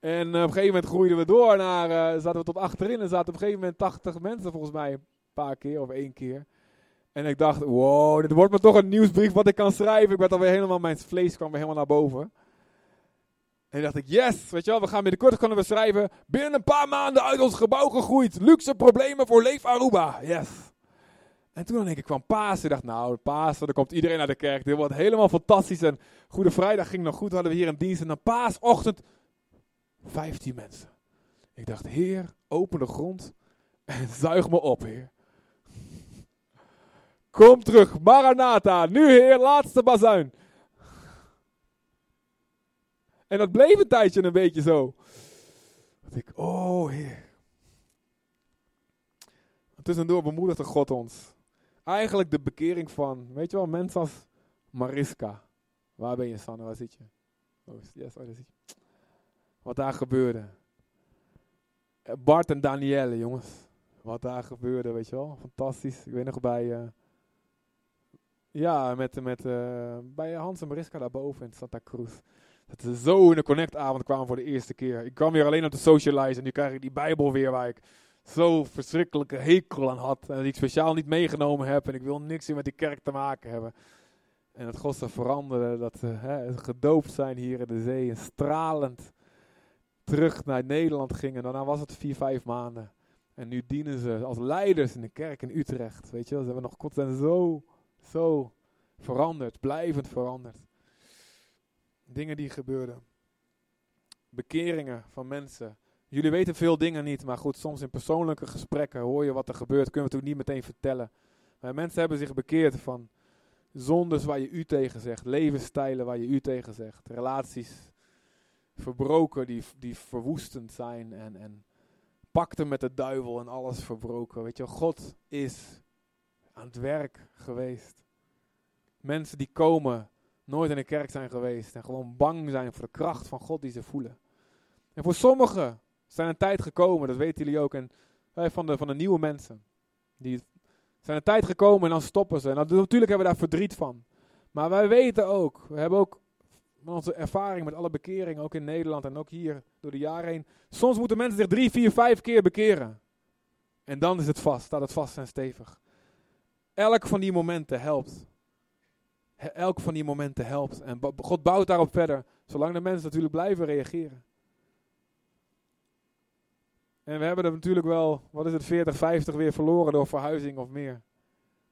En uh, op een gegeven moment groeiden we door naar, uh, zaten we tot achterin en zaten op een gegeven moment 80 mensen volgens mij een paar keer of één keer. En ik dacht, wow, dit wordt me toch een nieuwsbrief wat ik kan schrijven. Ik werd alweer helemaal, mijn vlees kwam weer helemaal naar boven. En dacht ik, yes, weet je wel, we gaan binnenkort kunnen we schrijven, binnen een paar maanden uit ons gebouw gegroeid, luxe problemen voor Leef Aruba, yes. En toen denk ik kwam Pasen, ik dacht nou, Pasen, dan komt iedereen naar de kerk, dit wordt helemaal fantastisch. En Goede Vrijdag ging nog goed, hadden we hier een dienst en dan paasochtend 15 mensen. Ik dacht, Heer, open de grond en zuig me op, Heer. Kom terug, Maranatha, nu Heer, laatste bazuin. En dat bleef een tijdje een beetje zo. Dat ik, oh Heer. Tussendoor bemoedigde God ons. Eigenlijk de bekering van, weet je wel, mensen als Mariska. Waar ben je, Sanne? Waar zit je? Oh, yes, oh, daar zit. Wat daar gebeurde. Eh, Bart en Danielle, jongens. Wat daar gebeurde, weet je wel. Fantastisch. Ik weet nog bij... Uh, ja, met, met, uh, bij Hans en Mariska daarboven in Santa Cruz. Dat ze zo in de connectavond kwamen voor de eerste keer. Ik kwam weer alleen om te socializen en nu krijg ik die Bijbel weer waar ik zo verschrikkelijke hekel aan had. En die ik speciaal niet meegenomen heb. En ik wil niks meer met die kerk te maken hebben. En God ze veranderde. Dat ze hè, gedoopt zijn hier in de zee. En stralend terug naar Nederland gingen. Daarna was het vier, vijf maanden. En nu dienen ze als leiders in de kerk in Utrecht. Weet je wel, ze hebben nog God zijn zo, zo veranderd. Blijvend veranderd. Dingen die gebeurden. Bekeringen van mensen. Jullie weten veel dingen niet, maar goed, soms in persoonlijke gesprekken hoor je wat er gebeurt. Kunnen we het niet meteen vertellen. Maar mensen hebben zich bekeerd van zondes waar je u tegen zegt, levensstijlen waar je u tegen zegt, relaties verbroken die, die verwoestend zijn en, en pakten met de duivel en alles verbroken. Weet je, God is aan het werk geweest. Mensen die komen, nooit in de kerk zijn geweest en gewoon bang zijn voor de kracht van God die ze voelen. En voor sommigen zijn een tijd gekomen, dat weten jullie ook, en van de, van de nieuwe mensen. Die zijn een tijd gekomen en dan stoppen ze. En natuurlijk hebben we daar verdriet van. Maar wij weten ook, we hebben ook onze ervaring met alle bekeringen, ook in Nederland en ook hier door de jaren heen. Soms moeten mensen zich drie, vier, vijf keer bekeren. En dan is het vast, staat het vast en stevig. Elk van die momenten helpt. Elk van die momenten helpt. En God bouwt daarop verder, zolang de mensen natuurlijk blijven reageren. En we hebben er natuurlijk wel, wat is het, 40, 50 weer verloren door verhuizing of meer.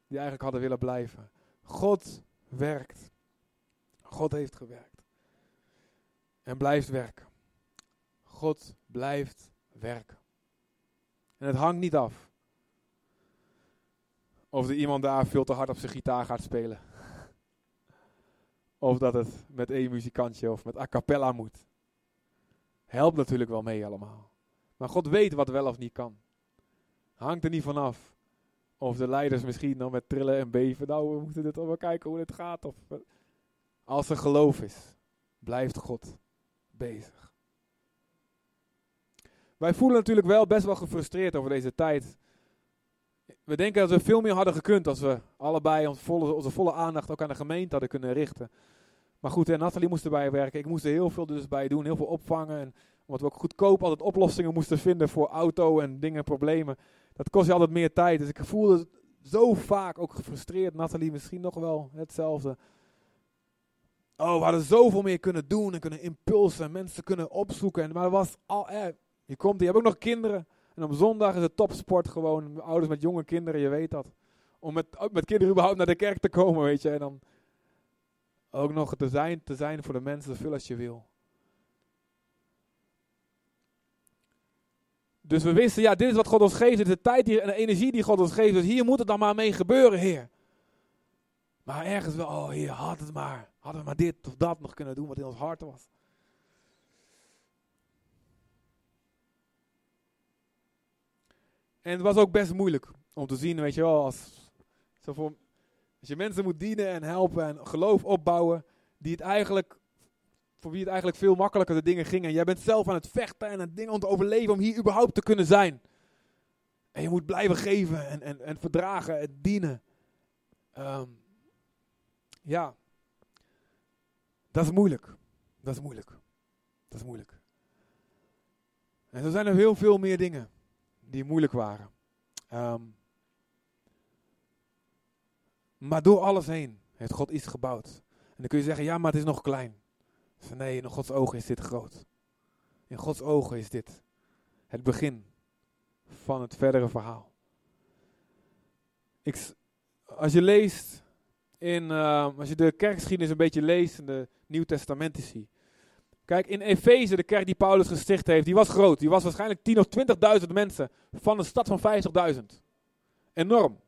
Die eigenlijk hadden willen blijven. God werkt. God heeft gewerkt. En blijft werken. God blijft werken. En het hangt niet af. Of er iemand daar veel te hard op zijn gitaar gaat spelen. Of dat het met één muzikantje of met a cappella moet. Helpt natuurlijk wel mee allemaal. Maar God weet wat wel of niet kan. Hangt er niet vanaf. Of de leiders misschien dan met trillen en beven. Nou, we moeten dit wel kijken hoe het gaat. Of, als er geloof is, blijft God bezig. Wij voelen natuurlijk wel best wel gefrustreerd over deze tijd. We denken dat we veel meer hadden gekund als we allebei onze volle, onze volle aandacht ook aan de gemeente hadden kunnen richten. Maar goed, en Nathalie moest erbij werken. Ik moest er heel veel dus bij doen, heel veel opvangen. En omdat we ook goedkoop altijd oplossingen moesten vinden voor auto en dingen, problemen. Dat kost je altijd meer tijd. Dus ik voelde zo vaak ook gefrustreerd. Nathalie misschien nog wel hetzelfde. Oh, we hadden zoveel meer kunnen doen en kunnen impulsen en mensen kunnen opzoeken. Maar het was al, eh, je komt, je hebt ook nog kinderen. En op zondag is het topsport gewoon. Ouders met jonge kinderen, je weet dat. Om met, met kinderen überhaupt naar de kerk te komen, weet je. En dan ook nog te zijn, te zijn voor de mensen zoveel als je wil. Dus we wisten, ja, dit is wat God ons geeft. Dit is de tijd die, en de energie die God ons geeft. Dus hier moet het dan maar mee gebeuren, Heer. Maar ergens wel, oh Heer, had het maar. Hadden we maar dit of dat nog kunnen doen wat in ons hart was. En het was ook best moeilijk om te zien, weet je wel, als, zo je mensen moet dienen en helpen en geloof opbouwen, die het eigenlijk voor wie het eigenlijk veel makkelijker de dingen gingen. Jij bent zelf aan het vechten en het dingen om te overleven om hier überhaupt te kunnen zijn. En je moet blijven geven en, en, en verdragen en dienen. Um, ja, dat is moeilijk. Dat is moeilijk. Dat is moeilijk. En er zijn er heel veel meer dingen die moeilijk waren. Um, maar door alles heen heeft God iets gebouwd. En dan kun je zeggen, ja, maar het is nog klein. Nee, in Gods ogen is dit groot. In Gods ogen is dit het begin van het verdere verhaal. Ik, als je leest in, uh, als je de kerkgeschiedenis een beetje leest in de Nieuw Testamentie. Kijk, in Efeze, de kerk die Paulus gesticht heeft, die was groot. Die was waarschijnlijk 10 of 20.000 mensen van een stad van 50.000. Enorm.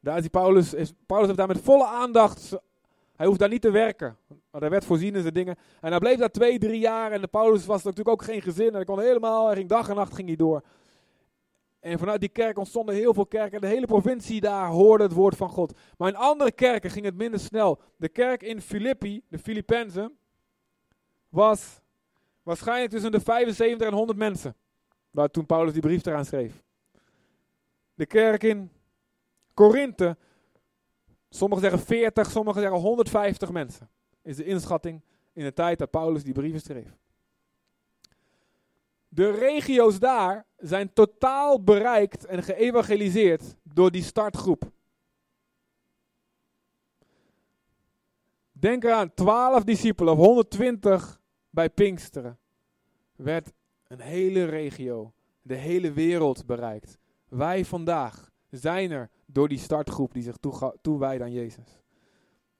Daar is die Paulus, is, Paulus heeft daar met volle aandacht, hij hoeft daar niet te werken. Maar er werd voorzien in zijn dingen. En hij bleef daar twee, drie jaar. En de Paulus was natuurlijk ook geen gezin. En hij kon helemaal, hij ging dag en nacht ging hij door. En vanuit die kerk ontstonden heel veel kerken. De hele provincie daar hoorde het woord van God. Maar in andere kerken ging het minder snel. De kerk in Filippi, de Filippenzen, was waarschijnlijk tussen de 75 en 100 mensen. Waar toen Paulus die brief eraan schreef. De kerk in Korinthe, sommigen zeggen 40, sommigen zeggen 150 mensen. Is de inschatting in de tijd dat Paulus die brieven schreef. De regio's daar zijn totaal bereikt en geëvangeliseerd door die startgroep. Denk eraan, 12 discipelen of 120 bij Pinksteren. Werd een hele regio, de hele wereld bereikt. Wij vandaag zijn er door die startgroep die zich toewijdt aan Jezus.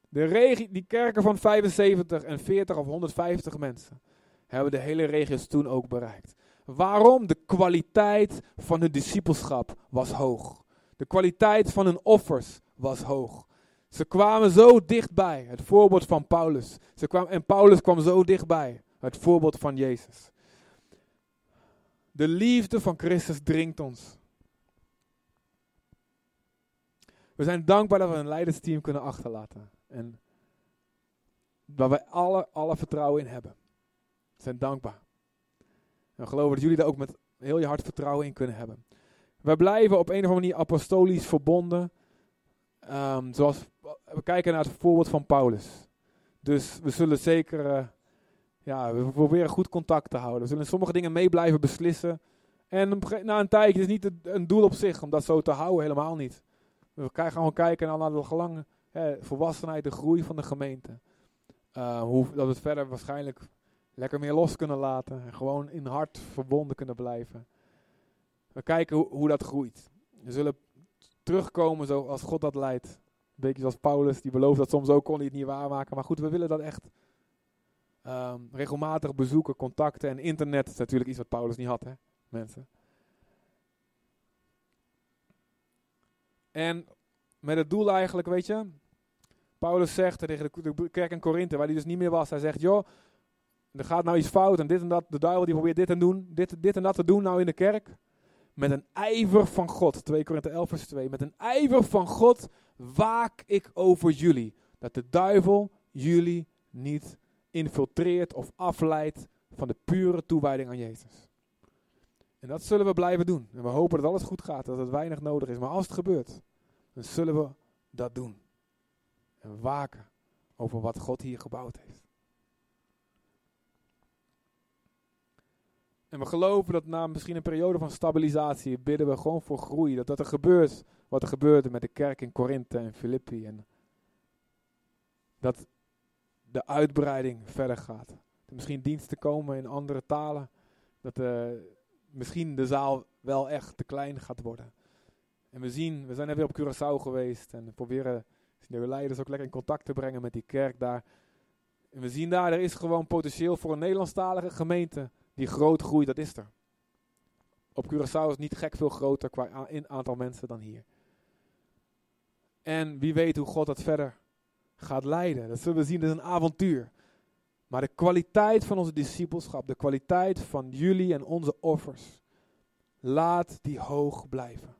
De die kerken van 75 en 40 of 150 mensen hebben de hele regio's toen ook bereikt. Waarom? De kwaliteit van hun discipelschap was hoog. De kwaliteit van hun offers was hoog. Ze kwamen zo dichtbij, het voorbeeld van Paulus. Ze kwam, en Paulus kwam zo dichtbij, het voorbeeld van Jezus. De liefde van Christus dringt ons. We zijn dankbaar dat we een leidersteam kunnen achterlaten. En waar wij alle, alle vertrouwen in hebben. We zijn dankbaar. En geloven dat jullie daar ook met heel je hart vertrouwen in kunnen hebben. Wij blijven op een of andere manier apostolisch verbonden. Um, zoals we kijken naar het voorbeeld van Paulus. Dus we zullen zeker, uh, ja, we proberen goed contact te houden. We zullen sommige dingen mee blijven beslissen. En na een tijdje is niet een doel op zich om dat zo te houden, helemaal niet. We gaan gewoon kijken naar de gelang, volwassenheid, de groei van de gemeente. Uh, hoe, dat we het verder waarschijnlijk lekker meer los kunnen laten. En gewoon in hart verbonden kunnen blijven. We kijken hoe dat groeit. We zullen terugkomen zoals God dat leidt. Beetje zoals Paulus, die belooft dat soms ook kon hij het niet waarmaken. Maar goed, we willen dat echt um, regelmatig bezoeken, contacten. En internet is natuurlijk iets wat Paulus niet had, hè, mensen. En met het doel eigenlijk, weet je, Paulus zegt tegen de, kerk in Korinthe, waar hij dus niet meer was, hij zegt, joh, er gaat nou iets fout en dit en dat, de duivel die probeert dit en, doen, dit, dit en dat te doen nou in de kerk. Met een ijver van God, 2 Korinthe 11 vers 2, met een ijver van God waak ik over jullie, dat de duivel jullie niet infiltreert of afleidt van de pure toewijding aan Jezus. En dat zullen we blijven doen. En we hopen dat alles goed gaat, dat het weinig nodig is. Maar als het gebeurt, dan zullen we dat doen. En waken over wat God hier gebouwd heeft. En we geloven dat na misschien een periode van stabilisatie bidden we gewoon voor groei. Dat, dat er gebeurt wat er gebeurde met de kerk in Korinthe en Filippi. En dat de uitbreiding verder gaat. Misschien diensten komen in andere talen. Dat de, misschien de zaal wel echt te klein gaat worden. En we zien, we zijn net weer op Curaçao geweest en we proberen de leiders ook lekker in contact te brengen met die kerk daar. En we zien daar, er is gewoon potentieel voor een Nederlandstalige gemeente die groot groeit, dat is er. Op Curaçao is niet gek veel groter qua in aantal mensen dan hier. En wie weet hoe God dat verder gaat leiden. Dat zullen we zien, dat is een avontuur. Maar de kwaliteit van onze discipelschap, de kwaliteit van jullie en onze offers, laat die hoog blijven.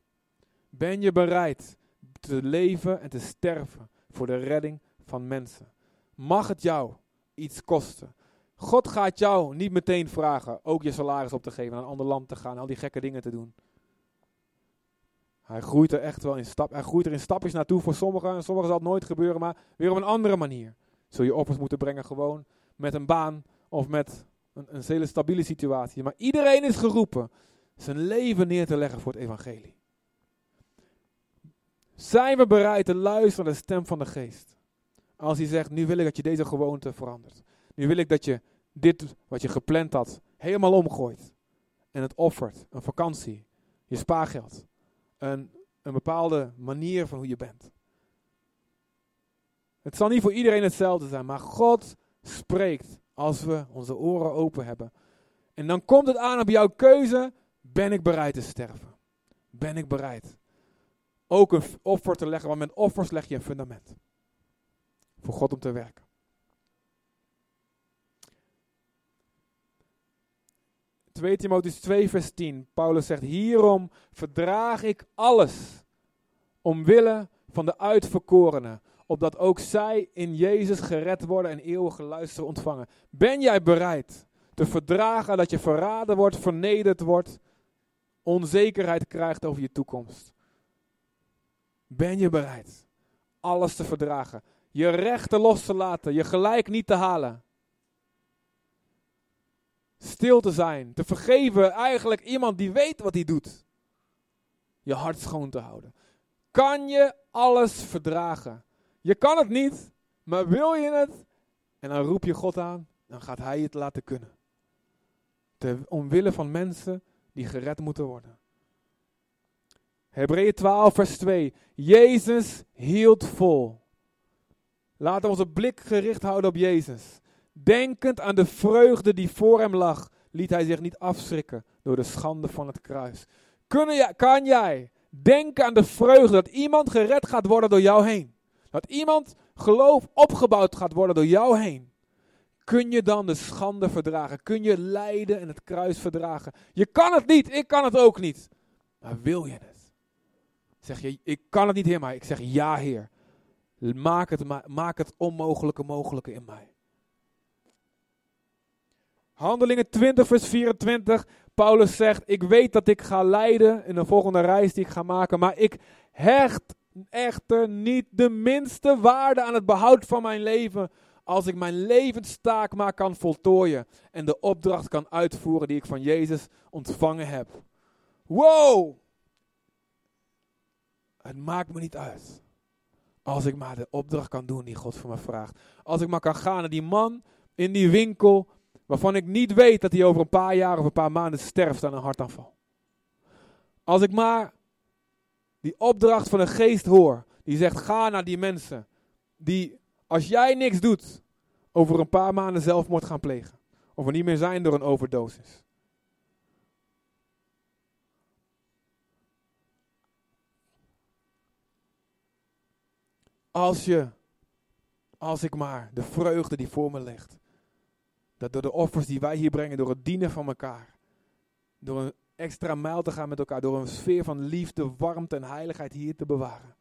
Ben je bereid te leven en te sterven voor de redding van mensen? Mag het jou iets kosten? God gaat jou niet meteen vragen ook je salaris op te geven, naar een ander land te gaan, al die gekke dingen te doen. Hij groeit er echt wel in stap. Hij groeit er in stapjes naartoe voor sommigen. En sommigen zal het nooit gebeuren, maar weer op een andere manier. Zul je offers moeten brengen gewoon met een baan of met een, een hele stabiele situatie. Maar iedereen is geroepen zijn leven neer te leggen voor het evangelie. Zijn we bereid te luisteren naar de stem van de geest? Als hij zegt, nu wil ik dat je deze gewoonte verandert. Nu wil ik dat je dit wat je gepland had helemaal omgooit. En het offert. Een vakantie. Je spaargeld. Een, een bepaalde manier van hoe je bent. Het zal niet voor iedereen hetzelfde zijn, maar God spreekt als we onze oren open hebben. En dan komt het aan op jouw keuze: ben ik bereid te sterven? Ben ik bereid? Ook een offer te leggen, want met offers leg je een fundament. Voor God om te werken. 2 Timotheus 2 vers 10. Paulus zegt, hierom verdraag ik alles omwille van de uitverkorenen, opdat ook zij in Jezus gered worden en eeuwige luister ontvangen. Ben jij bereid te verdragen dat je verraden wordt, vernederd wordt, onzekerheid krijgt over je toekomst? Ben je bereid alles te verdragen? Je rechten los te laten, je gelijk niet te halen. Stil te zijn, te vergeven eigenlijk iemand die weet wat hij doet. Je hart schoon te houden. Kan je alles verdragen? Je kan het niet, maar wil je het? En dan roep je God aan, dan gaat Hij het laten kunnen. Omwille van mensen die gered moeten worden. Hebreeën 12, vers 2. Jezus hield vol. Laten we onze blik gericht houden op Jezus. Denkend aan de vreugde die voor hem lag, liet hij zich niet afschrikken door de schande van het kruis. Kun kan jij denken aan de vreugde dat iemand gered gaat worden door jou heen? Dat iemand geloof opgebouwd gaat worden door jou heen? Kun je dan de schande verdragen? Kun je lijden en het kruis verdragen? Je kan het niet, ik kan het ook niet. Maar wil je het? Zeg je, ik kan het niet, Heer, maar ik zeg ja, Heer. Maak het, maak het onmogelijke mogelijke in mij. Handelingen 20, vers 24. Paulus zegt: Ik weet dat ik ga lijden in de volgende reis die ik ga maken, maar ik hecht echter niet de minste waarde aan het behoud van mijn leven. Als ik mijn levenstaak maar kan voltooien en de opdracht kan uitvoeren die ik van Jezus ontvangen heb. Wow! Het maakt me niet uit. Als ik maar de opdracht kan doen die God voor me vraagt. Als ik maar kan gaan naar die man in die winkel waarvan ik niet weet dat hij over een paar jaar of een paar maanden sterft aan een hartaanval. Als ik maar die opdracht van de geest hoor, die zegt ga naar die mensen, die als jij niks doet, over een paar maanden zelfmoord gaan plegen. Of er niet meer zijn door een overdosis. Als je, als ik maar de vreugde die voor me ligt, dat door de offers die wij hier brengen, door het dienen van elkaar, door een extra mijl te gaan met elkaar, door een sfeer van liefde, warmte en heiligheid hier te bewaren.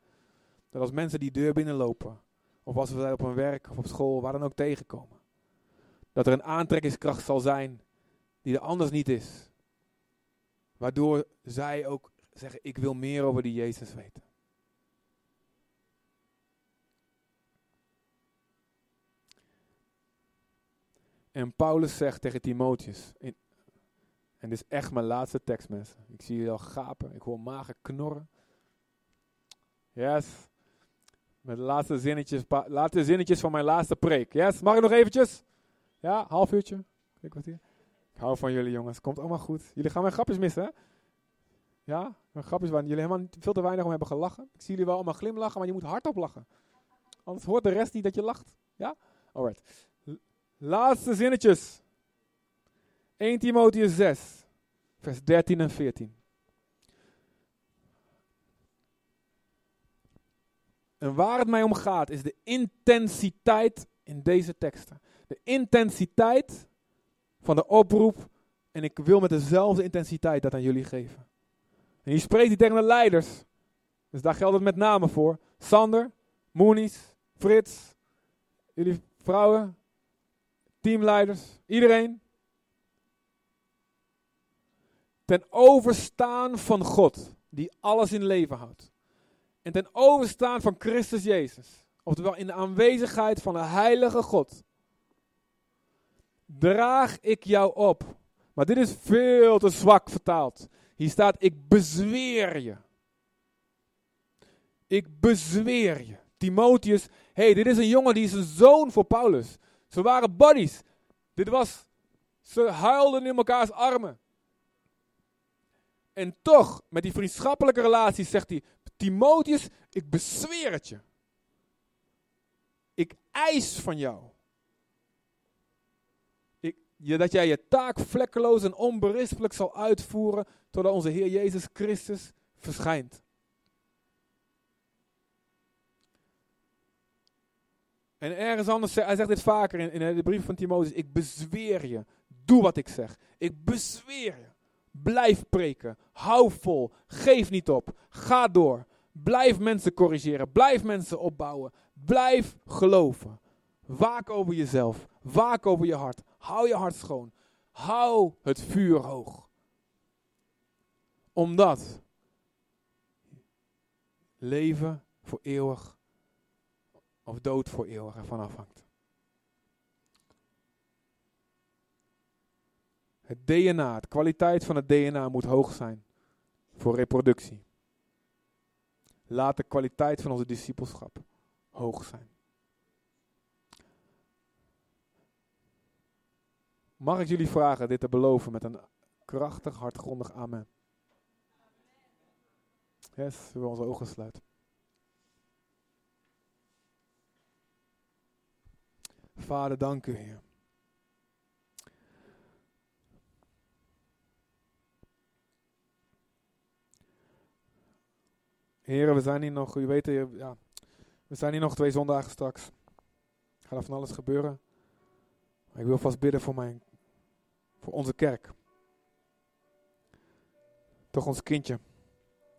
Dat als mensen die deur binnenlopen, of als we op een werk of op school, waar dan ook tegenkomen, dat er een aantrekkingskracht zal zijn die er anders niet is. Waardoor zij ook zeggen, ik wil meer over die Jezus weten. En Paulus zegt tegen Timotheus, en dit is echt mijn laatste tekst mensen. Ik zie jullie al gapen, ik hoor magen knorren. Yes. Met de laatste zinnetjes, laatste zinnetjes van mijn laatste preek. Yes, mag ik nog eventjes? Ja, half uurtje. Kijk wat hier. Ik hou van jullie jongens, komt allemaal goed. Jullie gaan mijn grapjes missen hè? Ja, mijn grapjes waar jullie helemaal veel te weinig om hebben gelachen. Ik zie jullie wel allemaal glimlachen, maar je moet hardop lachen. Anders hoort de rest niet dat je lacht. Ja? Alright. Laatste zinnetjes. 1 Timotheus 6, vers 13 en 14. En waar het mij om gaat is de intensiteit in deze teksten. De intensiteit van de oproep. En ik wil met dezelfde intensiteit dat aan jullie geven. En hier spreekt hij tegen de leiders. Dus daar geldt het met name voor. Sander, Moenies, Frits, jullie vrouwen, teamleiders, iedereen. Ten overstaan van God, die alles in leven houdt. En ten overstaan van Christus Jezus. Oftewel in de aanwezigheid van de heilige God. Draag ik jou op. Maar dit is veel te zwak vertaald. Hier staat, ik bezweer je. Ik bezweer je. Timotheus, hey, dit is een jongen die is een zoon voor Paulus. Ze waren buddies. Dit was, ze huilden in elkaars armen. En toch, met die vriendschappelijke relatie zegt hij, Timotheus, ik bezweer het je. Ik eis van jou. Ik, je, dat jij je taak vlekkeloos en onberispelijk zal uitvoeren totdat onze Heer Jezus Christus verschijnt. En ergens anders, hij zegt dit vaker in, in de brief van Timotheus, ik bezweer je, doe wat ik zeg. Ik bezweer je. Blijf preken, hou vol, geef niet op, ga door. Blijf mensen corrigeren, blijf mensen opbouwen, blijf geloven. Waak over jezelf, waak over je hart, hou je hart schoon, hou het vuur hoog. Omdat leven voor eeuwig of dood voor eeuwig ervan afhangt. Het DNA, de kwaliteit van het DNA moet hoog zijn voor reproductie. Laat de kwaliteit van onze discipelschap hoog zijn. Mag ik jullie vragen dit te beloven met een krachtig, hardgrondig amen? Yes, we onze ogen sluiten. Vader, dank u, Heer. Heren, we zijn hier nog, u weet, ja, we zijn hier nog twee zondagen straks. Gaat er van alles gebeuren. Maar ik wil vast bidden voor, mijn, voor onze kerk. Toch ons kindje.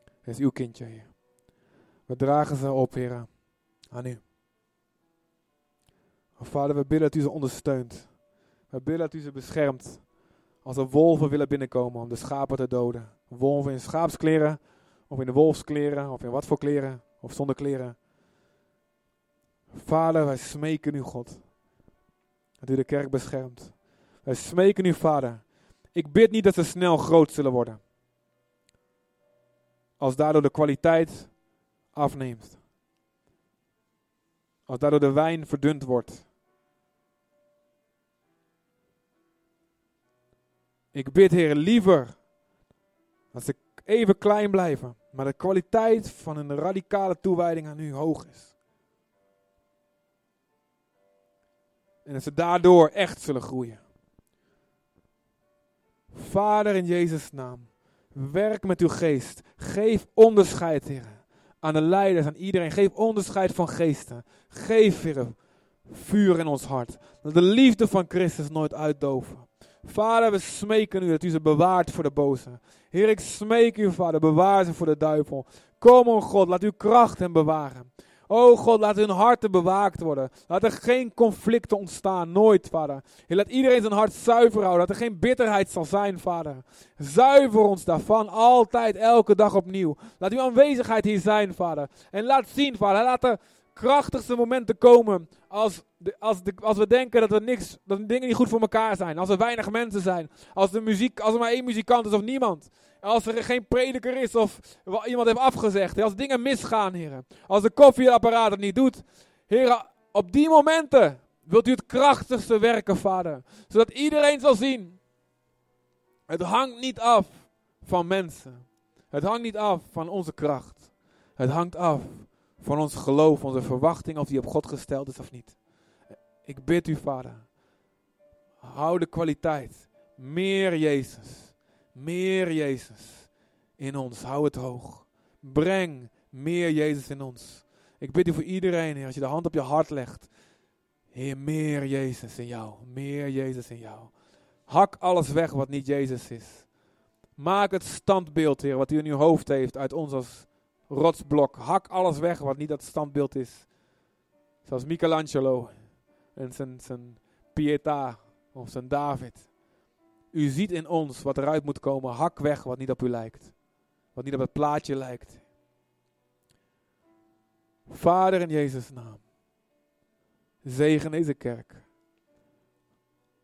Het is uw kindje, Heer. We dragen ze op, Heer, aan u. Vader, we bidden dat u ze ondersteunt. We bidden dat u ze beschermt. Als er wolven willen binnenkomen om de schapen te doden. Wolven in schaapskleren, of in de wolfskleren, of in wat voor kleren, of zonder kleren. Vader, wij smeken u, God, dat u de kerk beschermt. Wij smeken u, Vader. Ik bid niet dat ze snel groot zullen worden. Als daardoor de kwaliteit afneemt. Als daardoor de wijn verdund wordt. Ik bid, Heer, liever dat ze even klein blijven, maar de kwaliteit van een radicale toewijding aan u hoog is. En dat ze daardoor echt zullen groeien. Vader in Jezus' naam, werk met uw geest. Geef onderscheid, Heer, aan de leiders, aan iedereen. Geef onderscheid van geesten. Geef, Heer, vuur in ons hart. Dat de liefde van Christus nooit uitdoven. Vader, we smeken u dat u ze bewaart voor de boze. Heer, ik smeek u, Vader, bewaar ze voor de duivel. Kom, o God, laat uw kracht hen bewaren. O God, laat hun harten bewaakt worden. Laat er geen conflicten ontstaan, nooit, Vader. Heer, laat iedereen zijn hart zuiver houden, dat er geen bitterheid zal zijn, Vader. Zuiver ons daarvan, altijd, elke dag opnieuw. Laat uw aanwezigheid hier zijn, Vader. En laat zien, Vader, laat er krachtigste momenten komen als, als, als we denken dat, we niks, dat dingen niet goed voor elkaar zijn. Als er weinig mensen zijn. Als, de muziek, als er maar één muzikant is of niemand. Als er geen prediker is of iemand heeft afgezegd. Als dingen misgaan, heren. Als de koffieapparaat het niet doet. Heren, op die momenten wilt u het krachtigste werken, vader. Zodat iedereen zal zien. Het hangt niet af van mensen. Het hangt niet af van onze kracht. Het hangt af van ons geloof, onze verwachting, of die op God gesteld is of niet. Ik bid u, Vader, hou de kwaliteit, meer Jezus, meer Jezus in ons, hou het hoog. Breng meer Jezus in ons. Ik bid u voor iedereen, Heer, als je de hand op je hart legt, Heer, meer Jezus in jou, meer Jezus in jou. Hak alles weg wat niet Jezus is. Maak het standbeeld, Heer, wat u in uw hoofd heeft, uit ons als rotsblok. Hak alles weg wat niet dat standbeeld is. Zoals Michelangelo en zijn, zijn Pietà of zijn David. U ziet in ons wat eruit moet komen. Hak weg wat niet op u lijkt. Wat niet op het plaatje lijkt. Vader in Jezus' naam. Zegen deze kerk.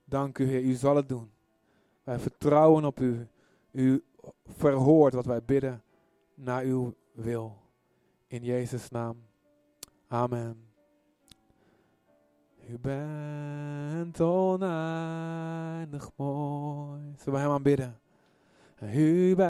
Dank u Heer, u zal het doen. Wij vertrouwen op u. U verhoort wat wij bidden naar uw wil. In Jezus' naam. Amen. U bent oneindig mooi. Zullen we hem aanbidden? U bent